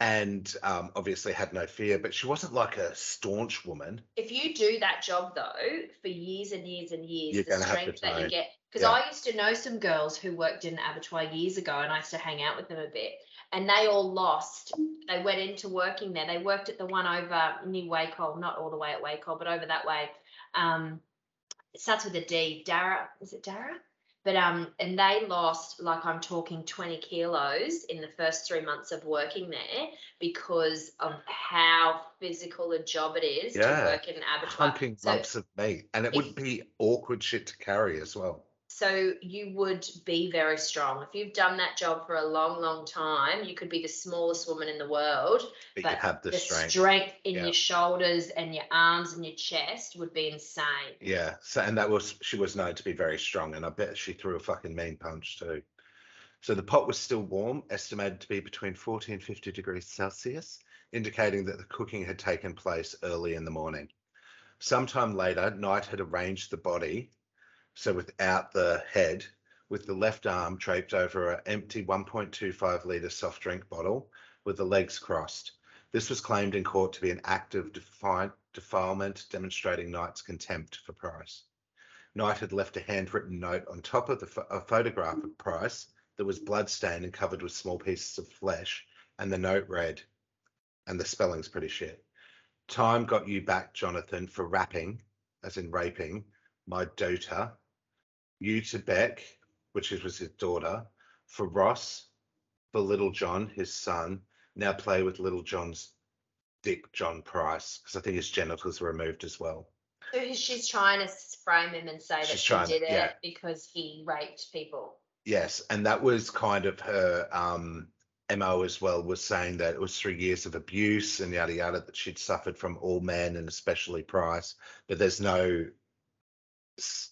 [SPEAKER 2] and um, obviously had no fear, but she wasn't like a staunch woman.
[SPEAKER 3] If you do that job though for years and years and years,
[SPEAKER 2] You're
[SPEAKER 3] the
[SPEAKER 2] gonna have to
[SPEAKER 3] strength that you get. Because
[SPEAKER 2] Yeah.
[SPEAKER 3] I used to know some girls who worked in an abattoir years ago, and I used to hang out with them a bit. And they all lost. They went into working there. They worked at the one over near Wacol, not all the way at Wacol, but over that way. Um, it starts with a D. Dara, is it Dara? But um, and they lost like I'm talking 20 kilos in the first three months of working there because of how physical a job it is
[SPEAKER 2] Yeah.
[SPEAKER 3] to work in an abattoir.
[SPEAKER 2] Hunking
[SPEAKER 3] So-
[SPEAKER 2] lumps of meat, and it
[SPEAKER 3] if-
[SPEAKER 2] would be awkward shit to carry as well.
[SPEAKER 3] So you would be very strong. If you've done that job for a long, long time, you could be the smallest woman in the world.
[SPEAKER 2] But,
[SPEAKER 3] But
[SPEAKER 2] you have the,
[SPEAKER 3] The
[SPEAKER 2] strength.
[SPEAKER 3] strength in
[SPEAKER 2] Yeah.
[SPEAKER 3] your shoulders and your arms and your chest would be insane.
[SPEAKER 2] Yeah. So and that was she was known to be very strong, and I bet she threw a fucking mean punch too. So the pot was still warm, estimated to be between 40 and 50 degrees Celsius, indicating that the cooking had taken place early in the morning. Sometime later, Knight had arranged the body, so without the head, with the left arm draped over an empty 1.25 litre soft drink bottle with the legs crossed. This was claimed in court to be an act of defi- defilement demonstrating Knight's contempt for Price. Knight had left a handwritten note on top of the a photograph of Price that was bloodstained and covered with small pieces of flesh, and the note read, and the spelling's pretty shit. Time got you back, Jonathan, for rapping, as in raping, my daughter. You to Beck, which was his daughter, for Ross, for Little John, his son. Now play with Little John's Dick John Price, because I think his genitals were removed as well.
[SPEAKER 3] So she's trying to frame him and say that she
[SPEAKER 2] trying
[SPEAKER 3] did it
[SPEAKER 2] yeah.
[SPEAKER 3] because he raped people.
[SPEAKER 2] Yes, and that was kind of her um, MO as well, was saying that it was three years of abuse and yada yada that she'd suffered from all men and especially Price, but there's no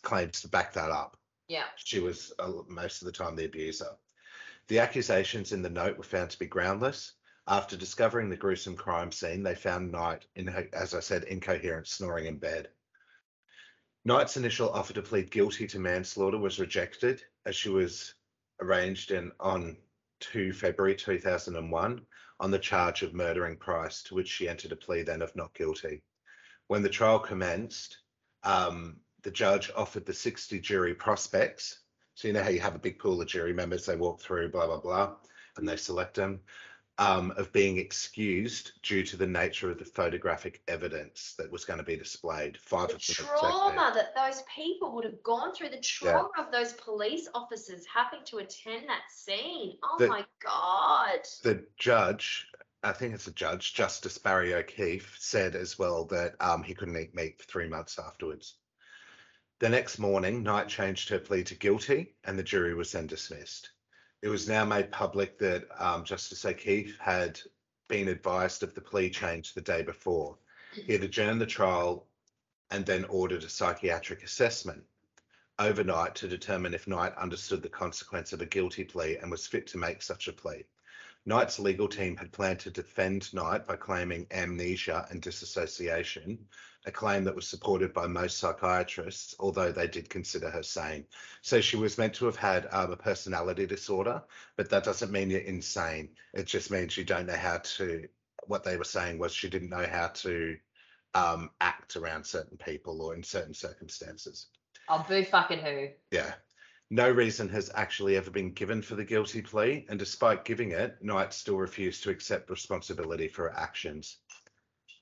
[SPEAKER 2] claims to back that up.
[SPEAKER 3] Yeah.
[SPEAKER 2] She was uh, most of the time the abuser. The accusations in the note were found to be groundless. After discovering the gruesome crime scene, they found Knight, in, as I said, incoherent, snoring in bed. Knight's initial offer to plead guilty to manslaughter was rejected as she was arraigned in on 2 February 2001 on the charge of murdering Price, to which she entered a plea then of not guilty. When the trial commenced, um, the judge offered the 60 jury prospects. So you know how you have a big pool of jury members, they walk through, blah, blah, blah, and they select them, um, of being excused due to the nature of the photographic evidence that was going to be displayed. Five
[SPEAKER 3] The
[SPEAKER 2] of
[SPEAKER 3] trauma that those people would have gone through, the trauma of those police officers having to attend that scene. Oh
[SPEAKER 2] The-
[SPEAKER 3] my God.
[SPEAKER 2] the judge, I think it's a judge, Justice Barry O'Keefe, said as well that um, he couldn't eat meat for three months afterwards. The next morning, Knight changed her plea to guilty, and the jury was then dismissed. It was now made public that um, Justice O'Keefe had been advised of the plea change the day before. He had adjourned the trial and then ordered a psychiatric assessment overnight to determine if Knight understood the consequence of a guilty plea and was fit to make such a plea. Knight's legal team had planned to defend Knight by claiming amnesia and disassociation, a claim that was supported by most psychiatrists, although they did consider her sane. So she was meant to have had um, a personality disorder, but that doesn't mean you're insane. It just means you don't know how to. What they were saying was she didn't know how to um, act around certain people or in certain circumstances.
[SPEAKER 3] I'll boo fucking who.
[SPEAKER 2] Yeah. No reason has actually ever been given for the guilty plea, and despite giving it, Knight still refused to accept responsibility for her actions.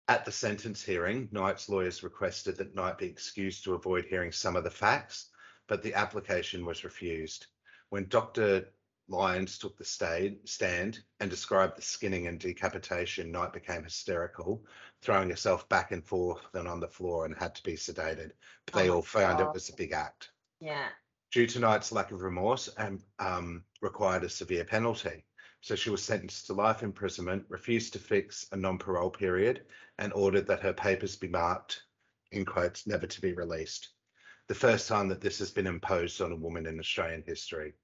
[SPEAKER 2] At the sentence hearing, Knight's lawyers requested that Knight be excused to avoid hearing some of the facts, but the application was refused. When Dr. Lyons took the stand and described the skinning and decapitation, Knight became hysterical, throwing herself back and forth and on the floor and had to be sedated. But
[SPEAKER 3] Oh
[SPEAKER 2] they
[SPEAKER 3] my
[SPEAKER 2] all found it was a big act
[SPEAKER 3] Yeah.
[SPEAKER 2] due to Knight's lack of remorse and um, required a severe penalty. So she was sentenced to life imprisonment, refused to fix a non parole period, and ordered that her papers be marked, in quotes, never to be released. The first time that this has been imposed on a woman in Australian history.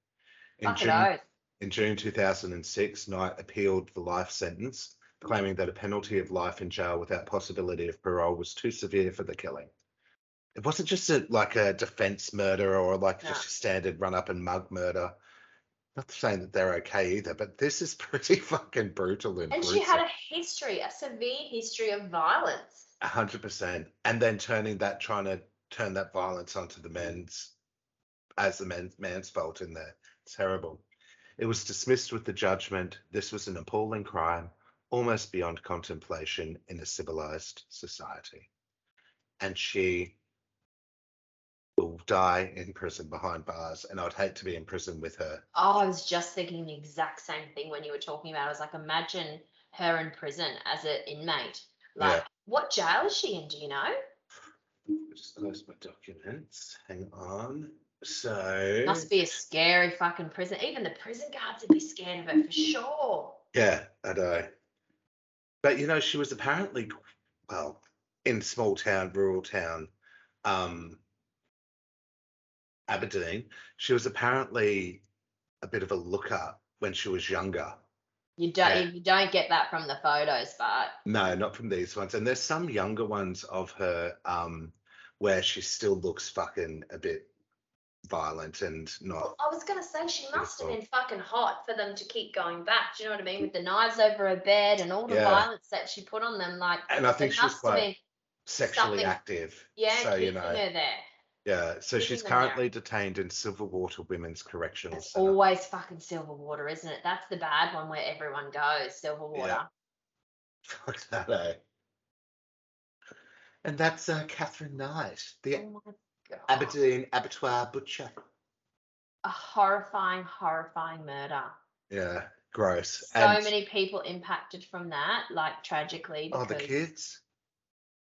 [SPEAKER 2] In June, in June 2006, Knight appealed the life sentence, claiming that a penalty of life in jail without possibility of parole was too severe for the killing. It wasn't just a, like a defense murder or like
[SPEAKER 3] No.
[SPEAKER 2] just a standard run up and mug murder. Not saying that they're okay either, but this is pretty fucking brutal and
[SPEAKER 3] And she had a history, a severe history of violence.
[SPEAKER 2] a hundred percent. And then turning that, trying to turn that violence onto the men's as the men's man's fault in there. Terrible. It was dismissed with the judgment this was an appalling crime, almost beyond contemplation in a civilized society. And she will die in prison behind bars, and I'd hate to be in prison with her.
[SPEAKER 3] Oh, I was just thinking the exact same thing when you were talking about. it. I was like, imagine her in prison as an inmate. Like,
[SPEAKER 2] Yeah.
[SPEAKER 3] what jail is she in? Do you know?
[SPEAKER 2] Just close my documents. Hang on. So
[SPEAKER 3] Must be a scary fucking prison. Even the prison guards would be scared of it for sure.
[SPEAKER 2] Yeah, I know. But you know, she was apparently well in small town, rural town, um, Aberdeen. She was apparently a bit of a looker when she was younger.
[SPEAKER 3] You don't
[SPEAKER 2] Yeah.
[SPEAKER 3] you don't get that from the photos, but
[SPEAKER 2] No, not from these ones. And there's some younger ones of her um, where she still looks fucking a bit violent and not.
[SPEAKER 3] I was gonna say she must have been fucking hot for them to keep going back. Do you know what I mean? With the knives over her bed and all the
[SPEAKER 2] Yeah.
[SPEAKER 3] violence that she put on them, like
[SPEAKER 2] And I think
[SPEAKER 3] it
[SPEAKER 2] she was quite Sexually active.
[SPEAKER 3] yeah,
[SPEAKER 2] So, you know.
[SPEAKER 3] her there.
[SPEAKER 2] Yeah. So she's currently detained in Silverwater Women's Correctional
[SPEAKER 3] It's
[SPEAKER 2] Centre.
[SPEAKER 3] always fucking Silverwater, isn't it? That's the bad one where everyone goes, Silverwater.
[SPEAKER 2] Yeah. Fuck that, eh? And that's uh, Katherine Knight, the
[SPEAKER 3] Oh my god.
[SPEAKER 2] Aberdeen abattoir butcher.
[SPEAKER 3] A horrifying, horrifying murder.
[SPEAKER 2] Yeah, gross.
[SPEAKER 3] So
[SPEAKER 2] and,
[SPEAKER 3] many people impacted from that, like tragically.
[SPEAKER 2] Oh, the
[SPEAKER 3] because
[SPEAKER 2] kids.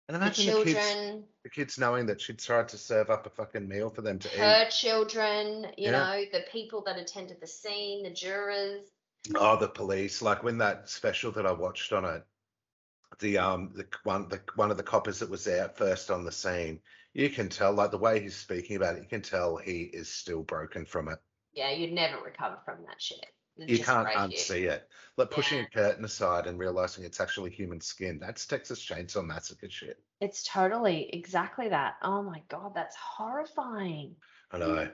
[SPEAKER 2] And
[SPEAKER 3] the
[SPEAKER 2] imagine the, kids,
[SPEAKER 3] children,
[SPEAKER 2] the kids knowing that she'd tried to serve up a fucking meal for them to eat.
[SPEAKER 3] her children, you
[SPEAKER 2] Yeah.
[SPEAKER 3] know, the people that attended the scene, the jurors.
[SPEAKER 2] Oh, the police! Like when that special that I watched on it, the um, the one, the one of the coppers that was there at first on the scene, you can tell, like the way he's speaking about it, you can tell he is still broken from it.
[SPEAKER 3] Yeah, you'd never recover from that shit.
[SPEAKER 2] You can't
[SPEAKER 3] you.
[SPEAKER 2] unsee it. Like pushing
[SPEAKER 3] Yeah.
[SPEAKER 2] a curtain aside and realizing it's actually human skin. That's Texas Chainsaw Massacre shit.
[SPEAKER 3] It's totally exactly that. Oh my god, that's horrifying.
[SPEAKER 2] I know.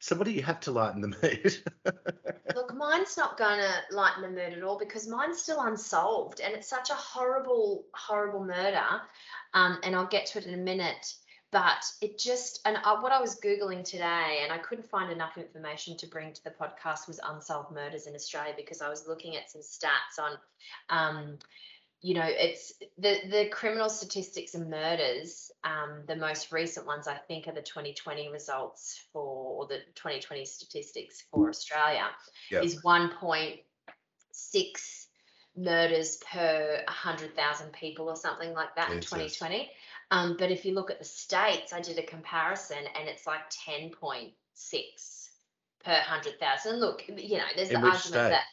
[SPEAKER 2] So what do you have to lighten the mood?
[SPEAKER 3] Look, mine's not gonna lighten the mood at all because mine's still unsolved, and it's such a horrible, horrible murder. Um, and I'll get to it in a minute. But it just, and I, what I was googling today, and I couldn't find enough information to bring to the podcast was unsolved murders in Australia because I was looking at some stats on, um, you know, it's the the criminal statistics and murders. Um, the most recent ones, I think, are the 2020 results for or the 2020 statistics for Australia
[SPEAKER 2] Yep.
[SPEAKER 3] is 1.6 murders per 100,000 people or something like that
[SPEAKER 2] Jesus.
[SPEAKER 3] in 2020. Um, but if you look at the states, I did a comparison and it's like 10.6 per 100,000. Look, you know, there's
[SPEAKER 2] In
[SPEAKER 3] the argument
[SPEAKER 2] state?
[SPEAKER 3] that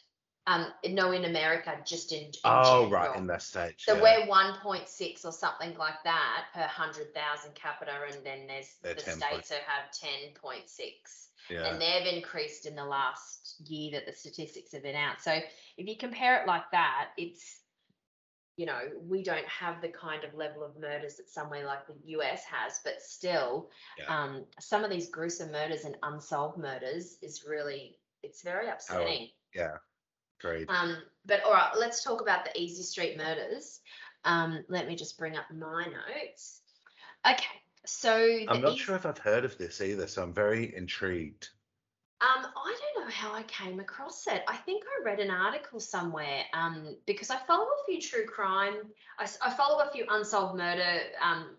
[SPEAKER 3] um, no, in America, just in, in
[SPEAKER 2] oh,
[SPEAKER 3] general.
[SPEAKER 2] right, in that stage.
[SPEAKER 3] So
[SPEAKER 2] yeah.
[SPEAKER 3] we're 1.6 or something like that per 100,000 capita, and then there's
[SPEAKER 2] They're
[SPEAKER 3] the
[SPEAKER 2] 10
[SPEAKER 3] states who have 10.6
[SPEAKER 2] yeah.
[SPEAKER 3] and they've increased in the last year that the statistics have been out. So if you compare it like that, it's you know we don't have the kind of level of murders that somewhere like the US has, but still,
[SPEAKER 2] Yeah.
[SPEAKER 3] um, some of these gruesome murders and unsolved murders is really it's very upsetting.
[SPEAKER 2] yeah. Great.
[SPEAKER 3] Um, but all right, let's talk about the Easey Street murders. Um, let me just bring up my notes. Okay, so
[SPEAKER 2] I'm not
[SPEAKER 3] Easy-
[SPEAKER 2] sure if I've heard of this either, so I'm very intrigued.
[SPEAKER 3] Um, I don't know how I came across it. I think I read an article somewhere um, because I follow a few true crime. I, I follow a few unsolved murder um,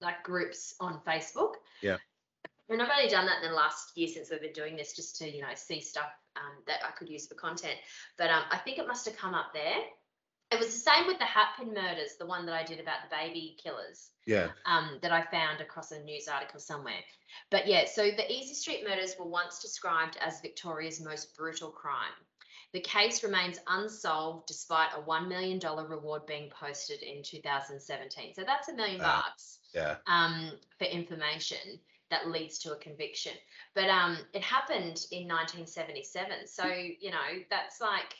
[SPEAKER 3] like groups on Facebook.
[SPEAKER 2] Yeah.
[SPEAKER 3] And I've only done that in the last year since we've been doing this, just to you know see stuff um, that I could use for content. But um, I think it must have come up there. It was the same with the Hatpin murders, the one that I did about the baby killers
[SPEAKER 2] Yeah.
[SPEAKER 3] um, that I found across a news article somewhere. But yeah, so the Easey Street murders were once described as Victoria's most brutal crime. The case remains unsolved despite a $1 million reward being posted in 2017. So that's a million bucks
[SPEAKER 2] Yeah.
[SPEAKER 3] um, for information that leads to a conviction. But um, it happened in 1977. So, you know, that's like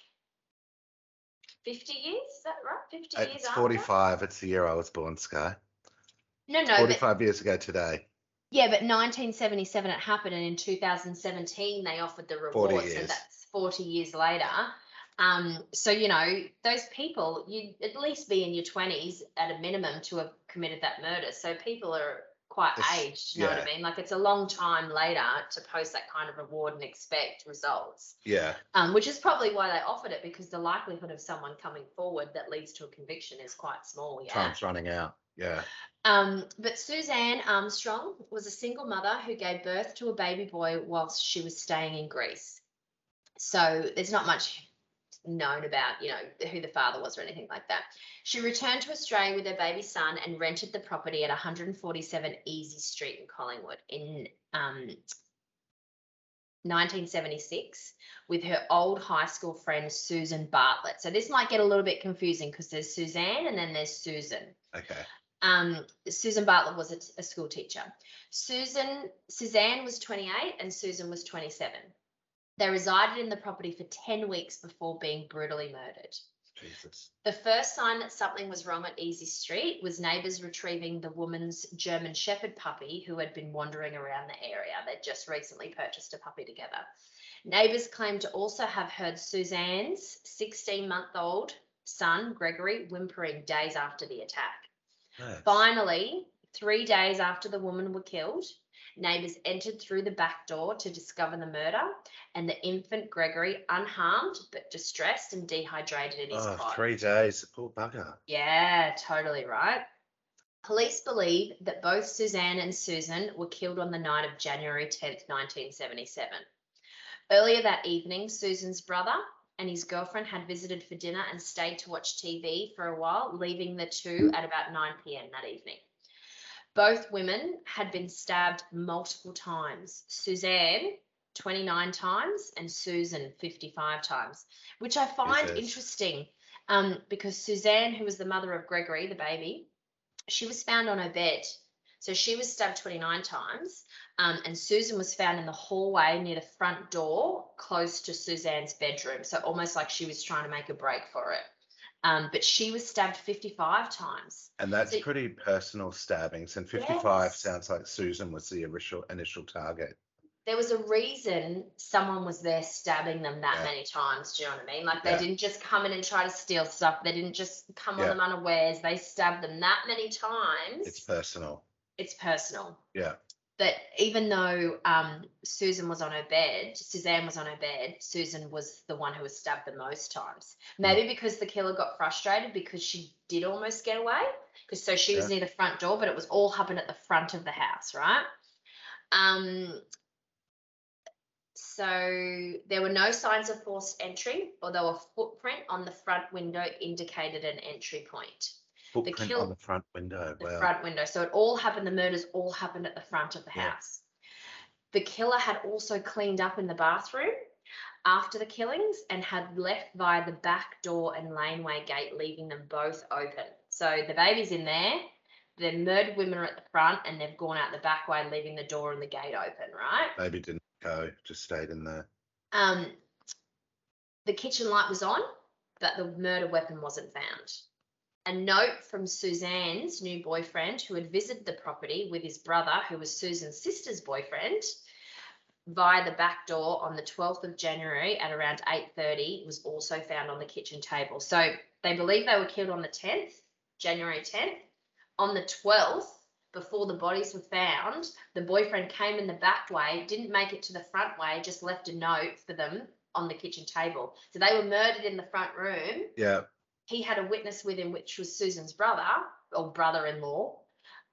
[SPEAKER 3] 50 years, is that right? 50 years
[SPEAKER 2] It's
[SPEAKER 3] after?
[SPEAKER 2] 45. It's the year I was born, Sky.
[SPEAKER 3] No, no, but
[SPEAKER 2] 45 years ago today.
[SPEAKER 3] Yeah, but 1977 it happened, and in 2017 they offered the reward.
[SPEAKER 2] 40
[SPEAKER 3] So
[SPEAKER 2] years.
[SPEAKER 3] that's 40 years later. Um, so you know those people, you'd at least be in your 20s at a minimum to have committed that murder. So people are quite
[SPEAKER 2] This-
[SPEAKER 3] aged. You know what I mean? Like it's a long time later to post that kind of reward and expect results.
[SPEAKER 2] Yeah.
[SPEAKER 3] Um, which is probably why they offered it because the likelihood of someone coming forward that leads to a conviction is quite small. Yeah.
[SPEAKER 2] Time's running out. Yeah.
[SPEAKER 3] Um, but Suzanne Armstrong was a single mother who gave birth to a baby boy whilst she was staying in Greece. So there's not much known about, you know, who the father was or anything like that. She returned to Australia with her baby son and rented the property at 147 Easey Street in Collingwood in um, 1976 with her old high school friend Susan Bartlett. So this might get a little bit confusing because there's Suzanne and then there's Susan.
[SPEAKER 2] Okay.
[SPEAKER 3] Um, Susan Bartlett was a, a school teacher. Susan Suzanne was 28 and Susan was 27. They resided in the property for 10 weeks before being brutally murdered.
[SPEAKER 2] Jesus.
[SPEAKER 3] The first sign that something was wrong at Easey Street was neighbours retrieving the woman's German Shepherd puppy who had been wandering around the area. They'd just recently purchased a puppy together. Neighbours claimed to also have heard Suzanne's 16 month old son, Gregory, whimpering days after the attack.
[SPEAKER 2] Yes.
[SPEAKER 3] Finally, three days after the women were killed, neighbours entered through the back door to discover the murder and the infant Gregory unharmed but distressed and dehydrated in his ah,
[SPEAKER 2] Oh,
[SPEAKER 3] cot.
[SPEAKER 2] three days. the Poor bugger.
[SPEAKER 3] Yeah, totally right. Police believe that both Suzanne and Susan were killed on the night of January 10th, 1977. Earlier that evening, Susan's brother and his girlfriend had visited for dinner and stayed to watch TV for a while, leaving the two at about 9 p.m. that evening. Both women had been stabbed multiple times. Suzanne, 29 times, and Susan, 55 times, which I find interesting um, because Suzanne, who was the mother of Gregory, the baby, she was found on her bed. So she was stabbed 29 times, um, and Susan was found in the hallway near the front door, close to Suzanne's bedroom. So almost like she was trying to make a break for it. Um, but she was stabbed 55 times.
[SPEAKER 2] And that's
[SPEAKER 3] So-
[SPEAKER 2] pretty personal stabbings. And 55
[SPEAKER 3] Yes.
[SPEAKER 2] sounds like Susan was the initial initial target.
[SPEAKER 3] There was a reason someone was there stabbing them that
[SPEAKER 2] Yeah.
[SPEAKER 3] many times. Do you know what I mean? Like they
[SPEAKER 2] Yeah.
[SPEAKER 3] didn't just come in and try to steal stuff. They didn't just come on them unawares. They stabbed them that many times.
[SPEAKER 2] It's personal.
[SPEAKER 3] it's personal.
[SPEAKER 2] Yeah.
[SPEAKER 3] But even though um, Susan was on her bed, Suzanne was on her bed, Susan was the one who was stabbed the most times. Maybe because the killer got frustrated because she did almost get away. Because so she was near the front door, but it was all happened at the front of the house, right? Um, so there were no signs of forced entry, although a footprint on the front window indicated an entry point
[SPEAKER 2] Footprint
[SPEAKER 3] kill-
[SPEAKER 2] on the front window.
[SPEAKER 3] the
[SPEAKER 2] Wow.
[SPEAKER 3] front window. So it all happened, the murders all happened at the front of the
[SPEAKER 2] Yeah.
[SPEAKER 3] house. The killer had also cleaned up in the bathroom after the killings and had left via the back door and laneway gate, leaving them both open. So the baby's in there, the murdered women are at the front, and they've gone out the back way, leaving the door and the gate open, right?
[SPEAKER 2] Baby didn't go, just stayed in there.
[SPEAKER 3] Um, the kitchen light was on, but the murder weapon wasn't found. A note from Suzanne's new boyfriend, who had visited the property with his brother, who was Susan's sister's boyfriend, via the back door on the 12th of January at around 8:30, was also found on the kitchen table. So they believe they were killed on the 10th, January 10th. On the 12th, before the bodies were found, the boyfriend came in the back way, didn't make it to the front way, just left a note for them on the kitchen table. So they were murdered in the front room.
[SPEAKER 2] Yeah.
[SPEAKER 3] He had a witness with him, which was Susan's brother or brother-in-law.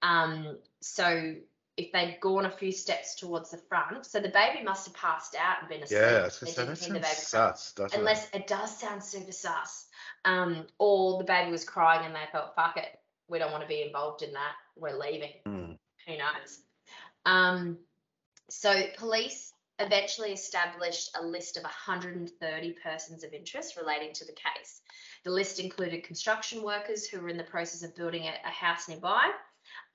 [SPEAKER 3] Um, so if they'd gone a few steps towards the front, so the baby must have passed out and been asleep.
[SPEAKER 2] Yeah. I was
[SPEAKER 3] They
[SPEAKER 2] gonna say, that
[SPEAKER 3] the
[SPEAKER 2] sounds sus, doesn't
[SPEAKER 3] unless it does sound super sus. Um, or the baby was crying and they thought, fuck it, we don't want to be involved in that. We're leaving.
[SPEAKER 2] Mm.
[SPEAKER 3] Who knows? Um, so police eventually established a list of 130 persons of interest relating to the case. The list included construction workers who were in the process of building a, a house nearby.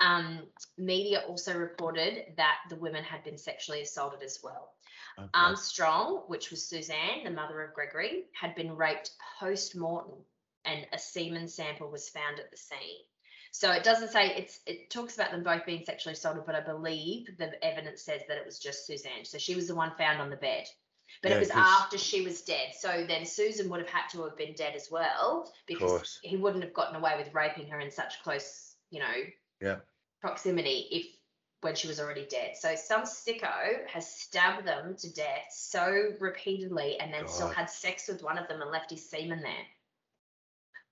[SPEAKER 3] Um, media also reported that the women had been sexually assaulted as well.
[SPEAKER 2] Okay.
[SPEAKER 3] Armstrong, which was Suzanne, the mother of Gregory, had been raped post mortem, and a semen sample was found at the scene. So it doesn't say it's. It talks about them both being sexually assaulted, but I believe the evidence says that it was just Suzanne. So she was the one found on the bed, but
[SPEAKER 2] Yeah,
[SPEAKER 3] it was after she was dead. So then Susan would have had to have been dead as well because he wouldn't have gotten away with raping her in such close, you know,
[SPEAKER 2] Yeah.
[SPEAKER 3] proximity if when she was already dead. So some sicko has stabbed them to death so repeatedly and then still had sex with one of them and left his semen there.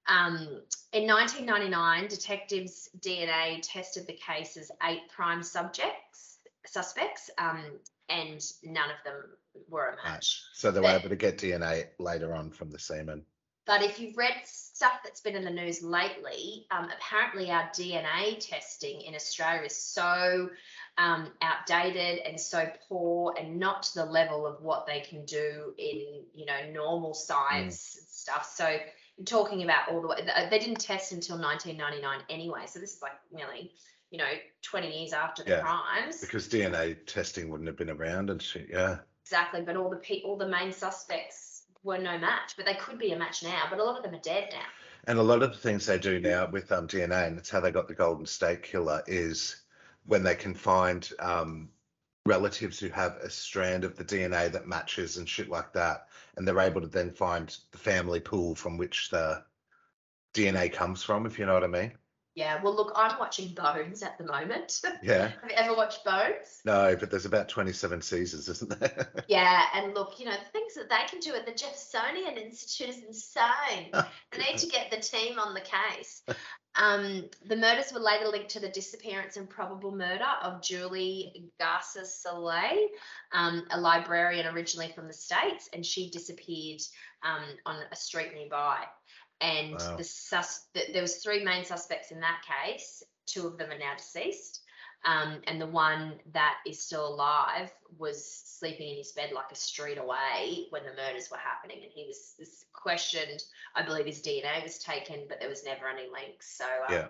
[SPEAKER 3] Um, in 1999, detectives' DNA tested the case's eight prime subjects, suspects, um, and none of them were a match.
[SPEAKER 2] So they were
[SPEAKER 3] But-
[SPEAKER 2] able to get DNA later on from the semen.
[SPEAKER 3] But if you've read stuff that's been in the news lately, um, apparently our DNA testing in Australia is so um, outdated and so poor, and not to the level of what they can do in you know normal science and stuff. So talking about all the way. They didn't test until 1999 anyway, so this is like nearly you know 20 years after the
[SPEAKER 2] Yeah,
[SPEAKER 3] crimes.
[SPEAKER 2] Because DNA testing wouldn't have been around and shit. Yeah.
[SPEAKER 3] Exactly, but all the pe- all the main suspects were no match, but they could be a match now. But a lot of them are dead now.
[SPEAKER 2] And a lot of the things they do now with um, DNA, and it's how they got the Golden State Killer, is when they can find um, relatives who have a strand of the DNA that matches and shit like that, and they're able to then find the family pool from which the DNA comes from, if you know what I mean.
[SPEAKER 3] Yeah, well, look, I'm watching Bones at the moment.
[SPEAKER 2] Yeah.
[SPEAKER 3] Have you ever watched Bones?
[SPEAKER 2] No, but there's about 27 seasons, isn't there?
[SPEAKER 3] Yeah, and look, you know, the things that they can do at the Jeffersonian Institute is insane. They need to get the team on the case. Um, the murders were later linked to the disappearance and probable murder of Julie Garza Soleil, um, a librarian originally from the States, and she disappeared um, on a street nearby. And
[SPEAKER 2] Wow.
[SPEAKER 3] the sus- th- there was three main suspects in that case. Two of them are now deceased. Um, and the one that is still alive was sleeping in his bed like a street away when the murders were happening. And he was, was questioned. I believe his DNA was taken, but there was never any links. So, um,
[SPEAKER 2] Yeah.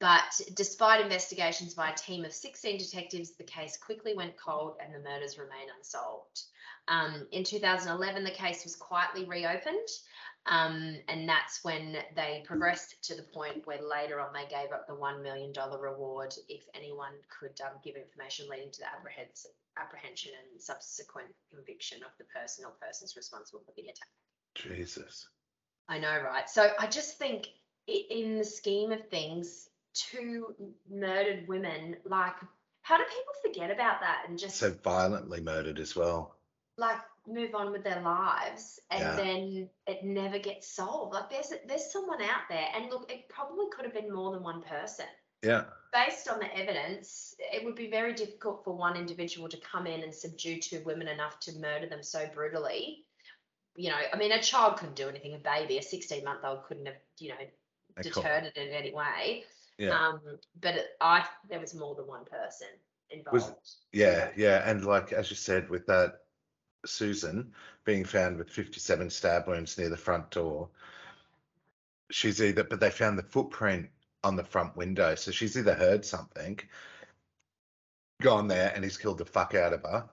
[SPEAKER 3] But despite investigations by a team of 16 detectives, the case quickly went cold and the murders remain unsolved. Um, in 2011, the case was quietly reopened. Um, and that's when they progressed to the point where later on they gave up the $1 million reward if anyone could um, give information leading to the apprehension and subsequent conviction of the person or persons responsible for the attack.
[SPEAKER 2] Jesus.
[SPEAKER 3] I know, right? So I just think in the scheme of things, two murdered women, like, how do people forget about that and just
[SPEAKER 2] So violently murdered as well.
[SPEAKER 3] like move on with their lives and
[SPEAKER 2] Yeah.
[SPEAKER 3] then it never gets solved? Like there's there's someone out there, and look, it probably could have been more than one person.
[SPEAKER 2] Yeah.
[SPEAKER 3] Based on the evidence, it would be very difficult for one individual to come in and subdue two women enough to murder them so brutally. You know, I mean, a child couldn't do anything. A baby, a 16 month old, couldn't have, you know, deterred it in any way.
[SPEAKER 2] Yeah.
[SPEAKER 3] Um, but it, I there was more than one person involved.
[SPEAKER 2] Yeah, yeah, and like as you said, with that Susan being found with 57 stab wounds near the front door, she's either, but they found the footprint on the front window, so she's either heard something, gone there, and he's killed the fuck out of her,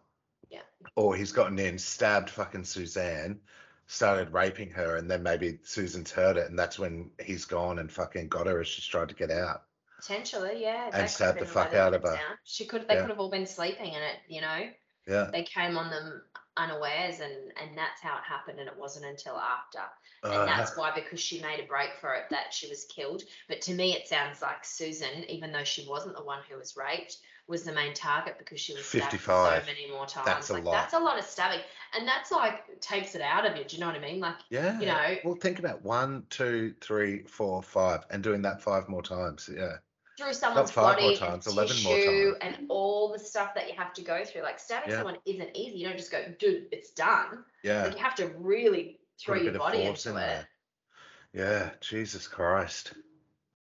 [SPEAKER 3] Yeah.
[SPEAKER 2] or he's gotten in, stabbed fucking Suzanne, started raping her, and then maybe Susan's heard it, and that's when he's gone and fucking got her as she's tried to get out.
[SPEAKER 3] Potentially, yeah. And
[SPEAKER 2] stabbed the fuck out of her.
[SPEAKER 3] down. She could. They
[SPEAKER 2] Yeah.
[SPEAKER 3] could have all been sleeping in it. You know,
[SPEAKER 2] Yeah.
[SPEAKER 3] they came on them unawares, and and that's how it happened. And it wasn't until after, and
[SPEAKER 2] Uh,
[SPEAKER 3] that's why because she made a break for it that she was killed. But to me, it sounds like Susan, even though she wasn't the one who was raped, was the main target because she was stabbed
[SPEAKER 2] 55.
[SPEAKER 3] so many more times.
[SPEAKER 2] That's a
[SPEAKER 3] like
[SPEAKER 2] lot.
[SPEAKER 3] that's a lot of stabbing, and that's like takes it out of you. Do you know what I mean? Like
[SPEAKER 2] Yeah.
[SPEAKER 3] you know,
[SPEAKER 2] Well, think about one, two, three, four, five, and doing that five more times. Yeah.
[SPEAKER 3] Through someone's body,
[SPEAKER 2] times,
[SPEAKER 3] and
[SPEAKER 2] 11 more
[SPEAKER 3] tissue,
[SPEAKER 2] times.
[SPEAKER 3] and all the stuff that you have to go through. Like stabbing
[SPEAKER 2] Yeah.
[SPEAKER 3] someone isn't easy. You don't just go, dude, it's done.
[SPEAKER 2] Yeah.
[SPEAKER 3] Like you have to really throw your body into
[SPEAKER 2] in
[SPEAKER 3] it.
[SPEAKER 2] there. Yeah. Jesus Christ.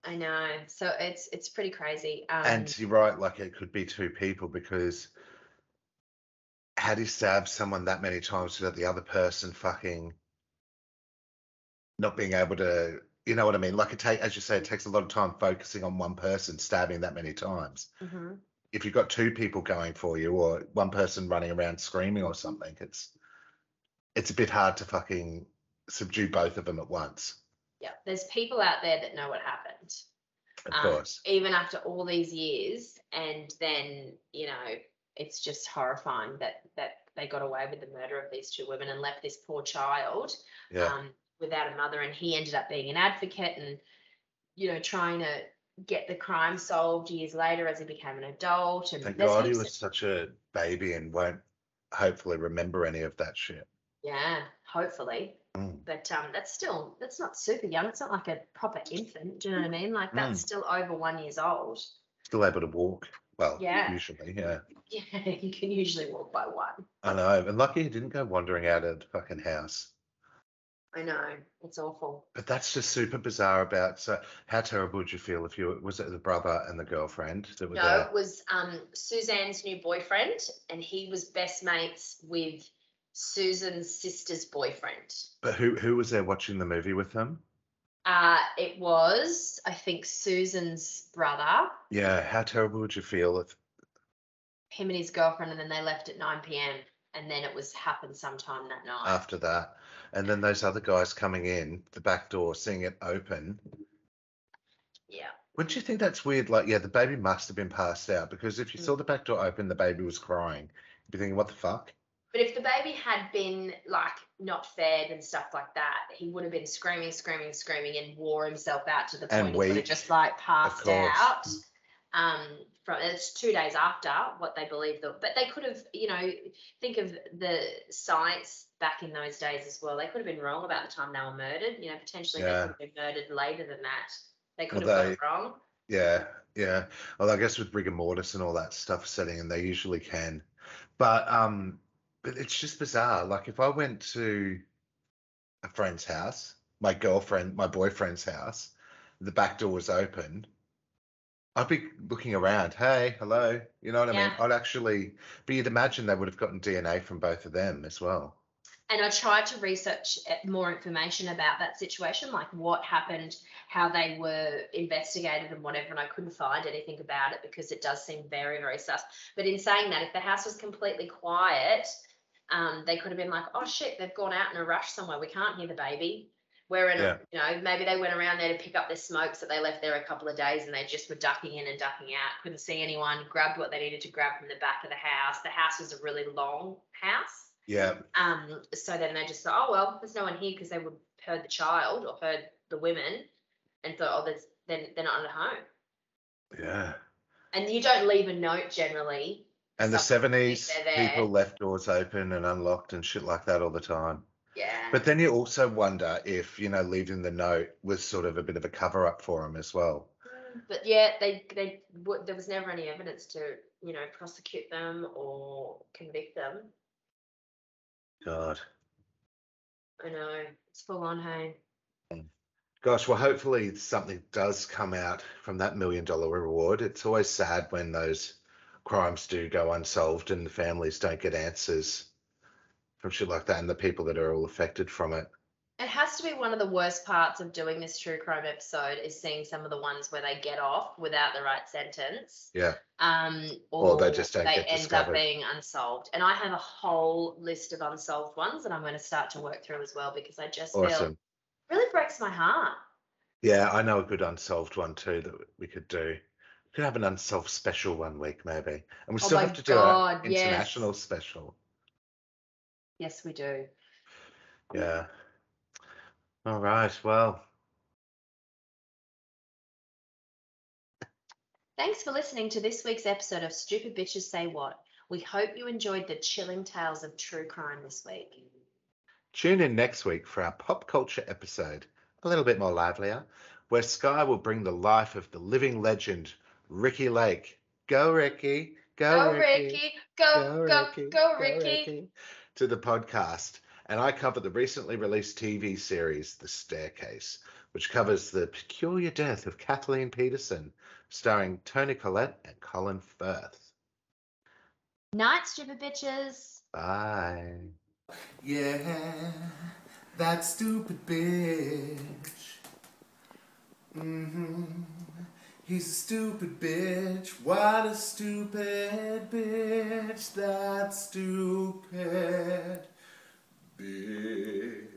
[SPEAKER 3] I know. So it's it's pretty crazy. Um,
[SPEAKER 2] and you're right. Like it could be two people because had he stabbed someone that many times without the other person fucking not being able to, you know what I mean? Like it take, as you say, it takes a lot of time focusing on one person stabbing that many times.
[SPEAKER 3] mhm.
[SPEAKER 2] if you've got two people going for you or one person running around screaming or something, it's it's a bit hard to fucking subdue both of them at once.
[SPEAKER 3] yeah, there's people out there that know what happened.
[SPEAKER 2] Of
[SPEAKER 3] Um,
[SPEAKER 2] course.
[SPEAKER 3] Even after all these years, and then you know, it's just horrifying that that they got away with the murder of these two women and left this poor child
[SPEAKER 2] Yeah.
[SPEAKER 3] um, without a mother, and he ended up being an advocate and you know trying to get the crime solved years later as he became an adult. And
[SPEAKER 2] Thank God he was
[SPEAKER 3] of-
[SPEAKER 2] such a baby and won't hopefully remember any of that shit.
[SPEAKER 3] yeah, hopefully.
[SPEAKER 2] Mm.
[SPEAKER 3] But um, that's still that's not super young. It's not like a proper infant. Do you know what I mean? Like that's
[SPEAKER 2] Mm.
[SPEAKER 3] still over one years old.
[SPEAKER 2] Still able to walk. Well,
[SPEAKER 3] Yeah.
[SPEAKER 2] usually, yeah.
[SPEAKER 3] Yeah, you can usually walk by one.
[SPEAKER 2] I know. And lucky he didn't go wandering out of the fucking house.
[SPEAKER 3] I know. It's awful.
[SPEAKER 2] But that's just super bizarre about so how terrible would you feel if you was it the brother and the girlfriend that were
[SPEAKER 3] No,
[SPEAKER 2] there?
[SPEAKER 3] it was um, Suzanne's new boyfriend, and he was best mates with Susan's sister's boyfriend.
[SPEAKER 2] But who who was there watching the movie with them?
[SPEAKER 3] Uh, it was, I think, Susan's brother,
[SPEAKER 2] Yeah, how terrible would you feel if
[SPEAKER 3] him and his girlfriend, and then they left at 9 p.m. And then it was happened sometime that night.
[SPEAKER 2] after that? And then those other guys coming in the back door, seeing it open.
[SPEAKER 3] yeah.
[SPEAKER 2] Wouldn't you think that's weird? Like, yeah, the baby must have been passed out because if you
[SPEAKER 3] Mm.
[SPEAKER 2] saw the back door open, the baby was crying. You'd be thinking, what the fuck?
[SPEAKER 3] But if the baby had been like not fed and stuff like that, he would have been screaming, screaming, screaming, and wore himself out to the
[SPEAKER 2] And
[SPEAKER 3] point he would have just like passed out. Um, from it's two days after what they believe that, but they could have, you know, think of the science back in those days as well. They could have been wrong about the time they were murdered. You know, potentially
[SPEAKER 2] Yeah.
[SPEAKER 3] they could have been murdered later than that. They could
[SPEAKER 2] Well,
[SPEAKER 3] have
[SPEAKER 2] they-
[SPEAKER 3] got it wrong.
[SPEAKER 2] Yeah, yeah. Well, I guess with rigor mortis and all that stuff setting in, they usually can. But um, but it's just bizarre. Like if I went to a friend's house, my girlfriend, my boyfriend's house, the back door was open, I'd be looking around. Hey, hello. You know what I mean? I'd actually, but you'd imagine they would have gotten DNA from both of them as well.
[SPEAKER 3] and I tried to research uh, more information about that situation, like what happened, how they were investigated, and whatever. And I couldn't find anything about it because it does seem very, very sus. But in saying that, if the house was completely quiet, um, they could have been like, "Oh shit, they've gone out in a rush somewhere. We can't hear the baby." Where in,
[SPEAKER 2] Yeah.
[SPEAKER 3] you know, maybe they went around there to pick up their smokes that they left there a couple of days, and they just were ducking in and ducking out. Couldn't see anyone. Grabbed what they needed to grab from the back of the house. The house was a really long house.
[SPEAKER 2] Yeah,
[SPEAKER 3] Um, so then they just thought, oh well, there's no one here because they would heard the child or heard the women and thought, oh, there's then they're not at home.
[SPEAKER 2] yeah.
[SPEAKER 3] And you don't leave a note generally.
[SPEAKER 2] And the
[SPEAKER 3] Some people think
[SPEAKER 2] 70s, people left doors open and unlocked and shit like that all the time.
[SPEAKER 3] Yeah.
[SPEAKER 2] But then you also wonder if, you know, leaving the note was sort of a bit of a cover up for him as well.
[SPEAKER 3] but yeah, they they w- there was never any evidence to you know prosecute them or convict them.
[SPEAKER 2] God.
[SPEAKER 3] I know it's full on, hey.
[SPEAKER 2] Gosh, well, hopefully something does come out from that million dollar reward. It's always sad when those crimes do go unsolved and the families don't get answers from shit like that and the people that are all affected from it.
[SPEAKER 3] It has to be one of the worst parts of doing this true crime episode is seeing some of the ones where they get off without the right sentence.
[SPEAKER 2] Yeah.
[SPEAKER 3] Um,
[SPEAKER 2] Or
[SPEAKER 3] or
[SPEAKER 2] they just don't
[SPEAKER 3] they end
[SPEAKER 2] discovered.
[SPEAKER 3] up being unsolved. And I have a whole list of unsolved ones that I'm going to start to work through as well because I just feel
[SPEAKER 2] Awesome.
[SPEAKER 3] really breaks my heart.
[SPEAKER 2] Yeah, I know a good unsolved one too that we could do. We could have an unsolved special one week maybe. And we
[SPEAKER 3] Oh
[SPEAKER 2] still have to do
[SPEAKER 3] God,
[SPEAKER 2] an
[SPEAKER 3] yes.
[SPEAKER 2] international special.
[SPEAKER 3] Yes, we do.
[SPEAKER 2] Yeah. All right. Well,
[SPEAKER 3] Thanks for listening to this week's episode of Stupid Bitches Say What. We hope you enjoyed the chilling tales of true crime this week.
[SPEAKER 2] tune in next week for our pop culture episode, a little bit more livelier, where Sky will bring the life of the living legend, Ricki Lake. Go, Ricky. Go, Ricky.
[SPEAKER 3] Go,
[SPEAKER 2] Ricky.
[SPEAKER 3] Ricky. Go, go, go, Ricky.
[SPEAKER 2] To the podcast. And I cover the recently released TV series, The Staircase, which covers the peculiar death of Kathleen Peterson, starring Toni Collette and Colin Firth.
[SPEAKER 3] Night, stupid bitches.
[SPEAKER 2] Bye.
[SPEAKER 1] Yeah, that stupid bitch. hmm He's a stupid bitch. What a stupid bitch. That stupid bitch.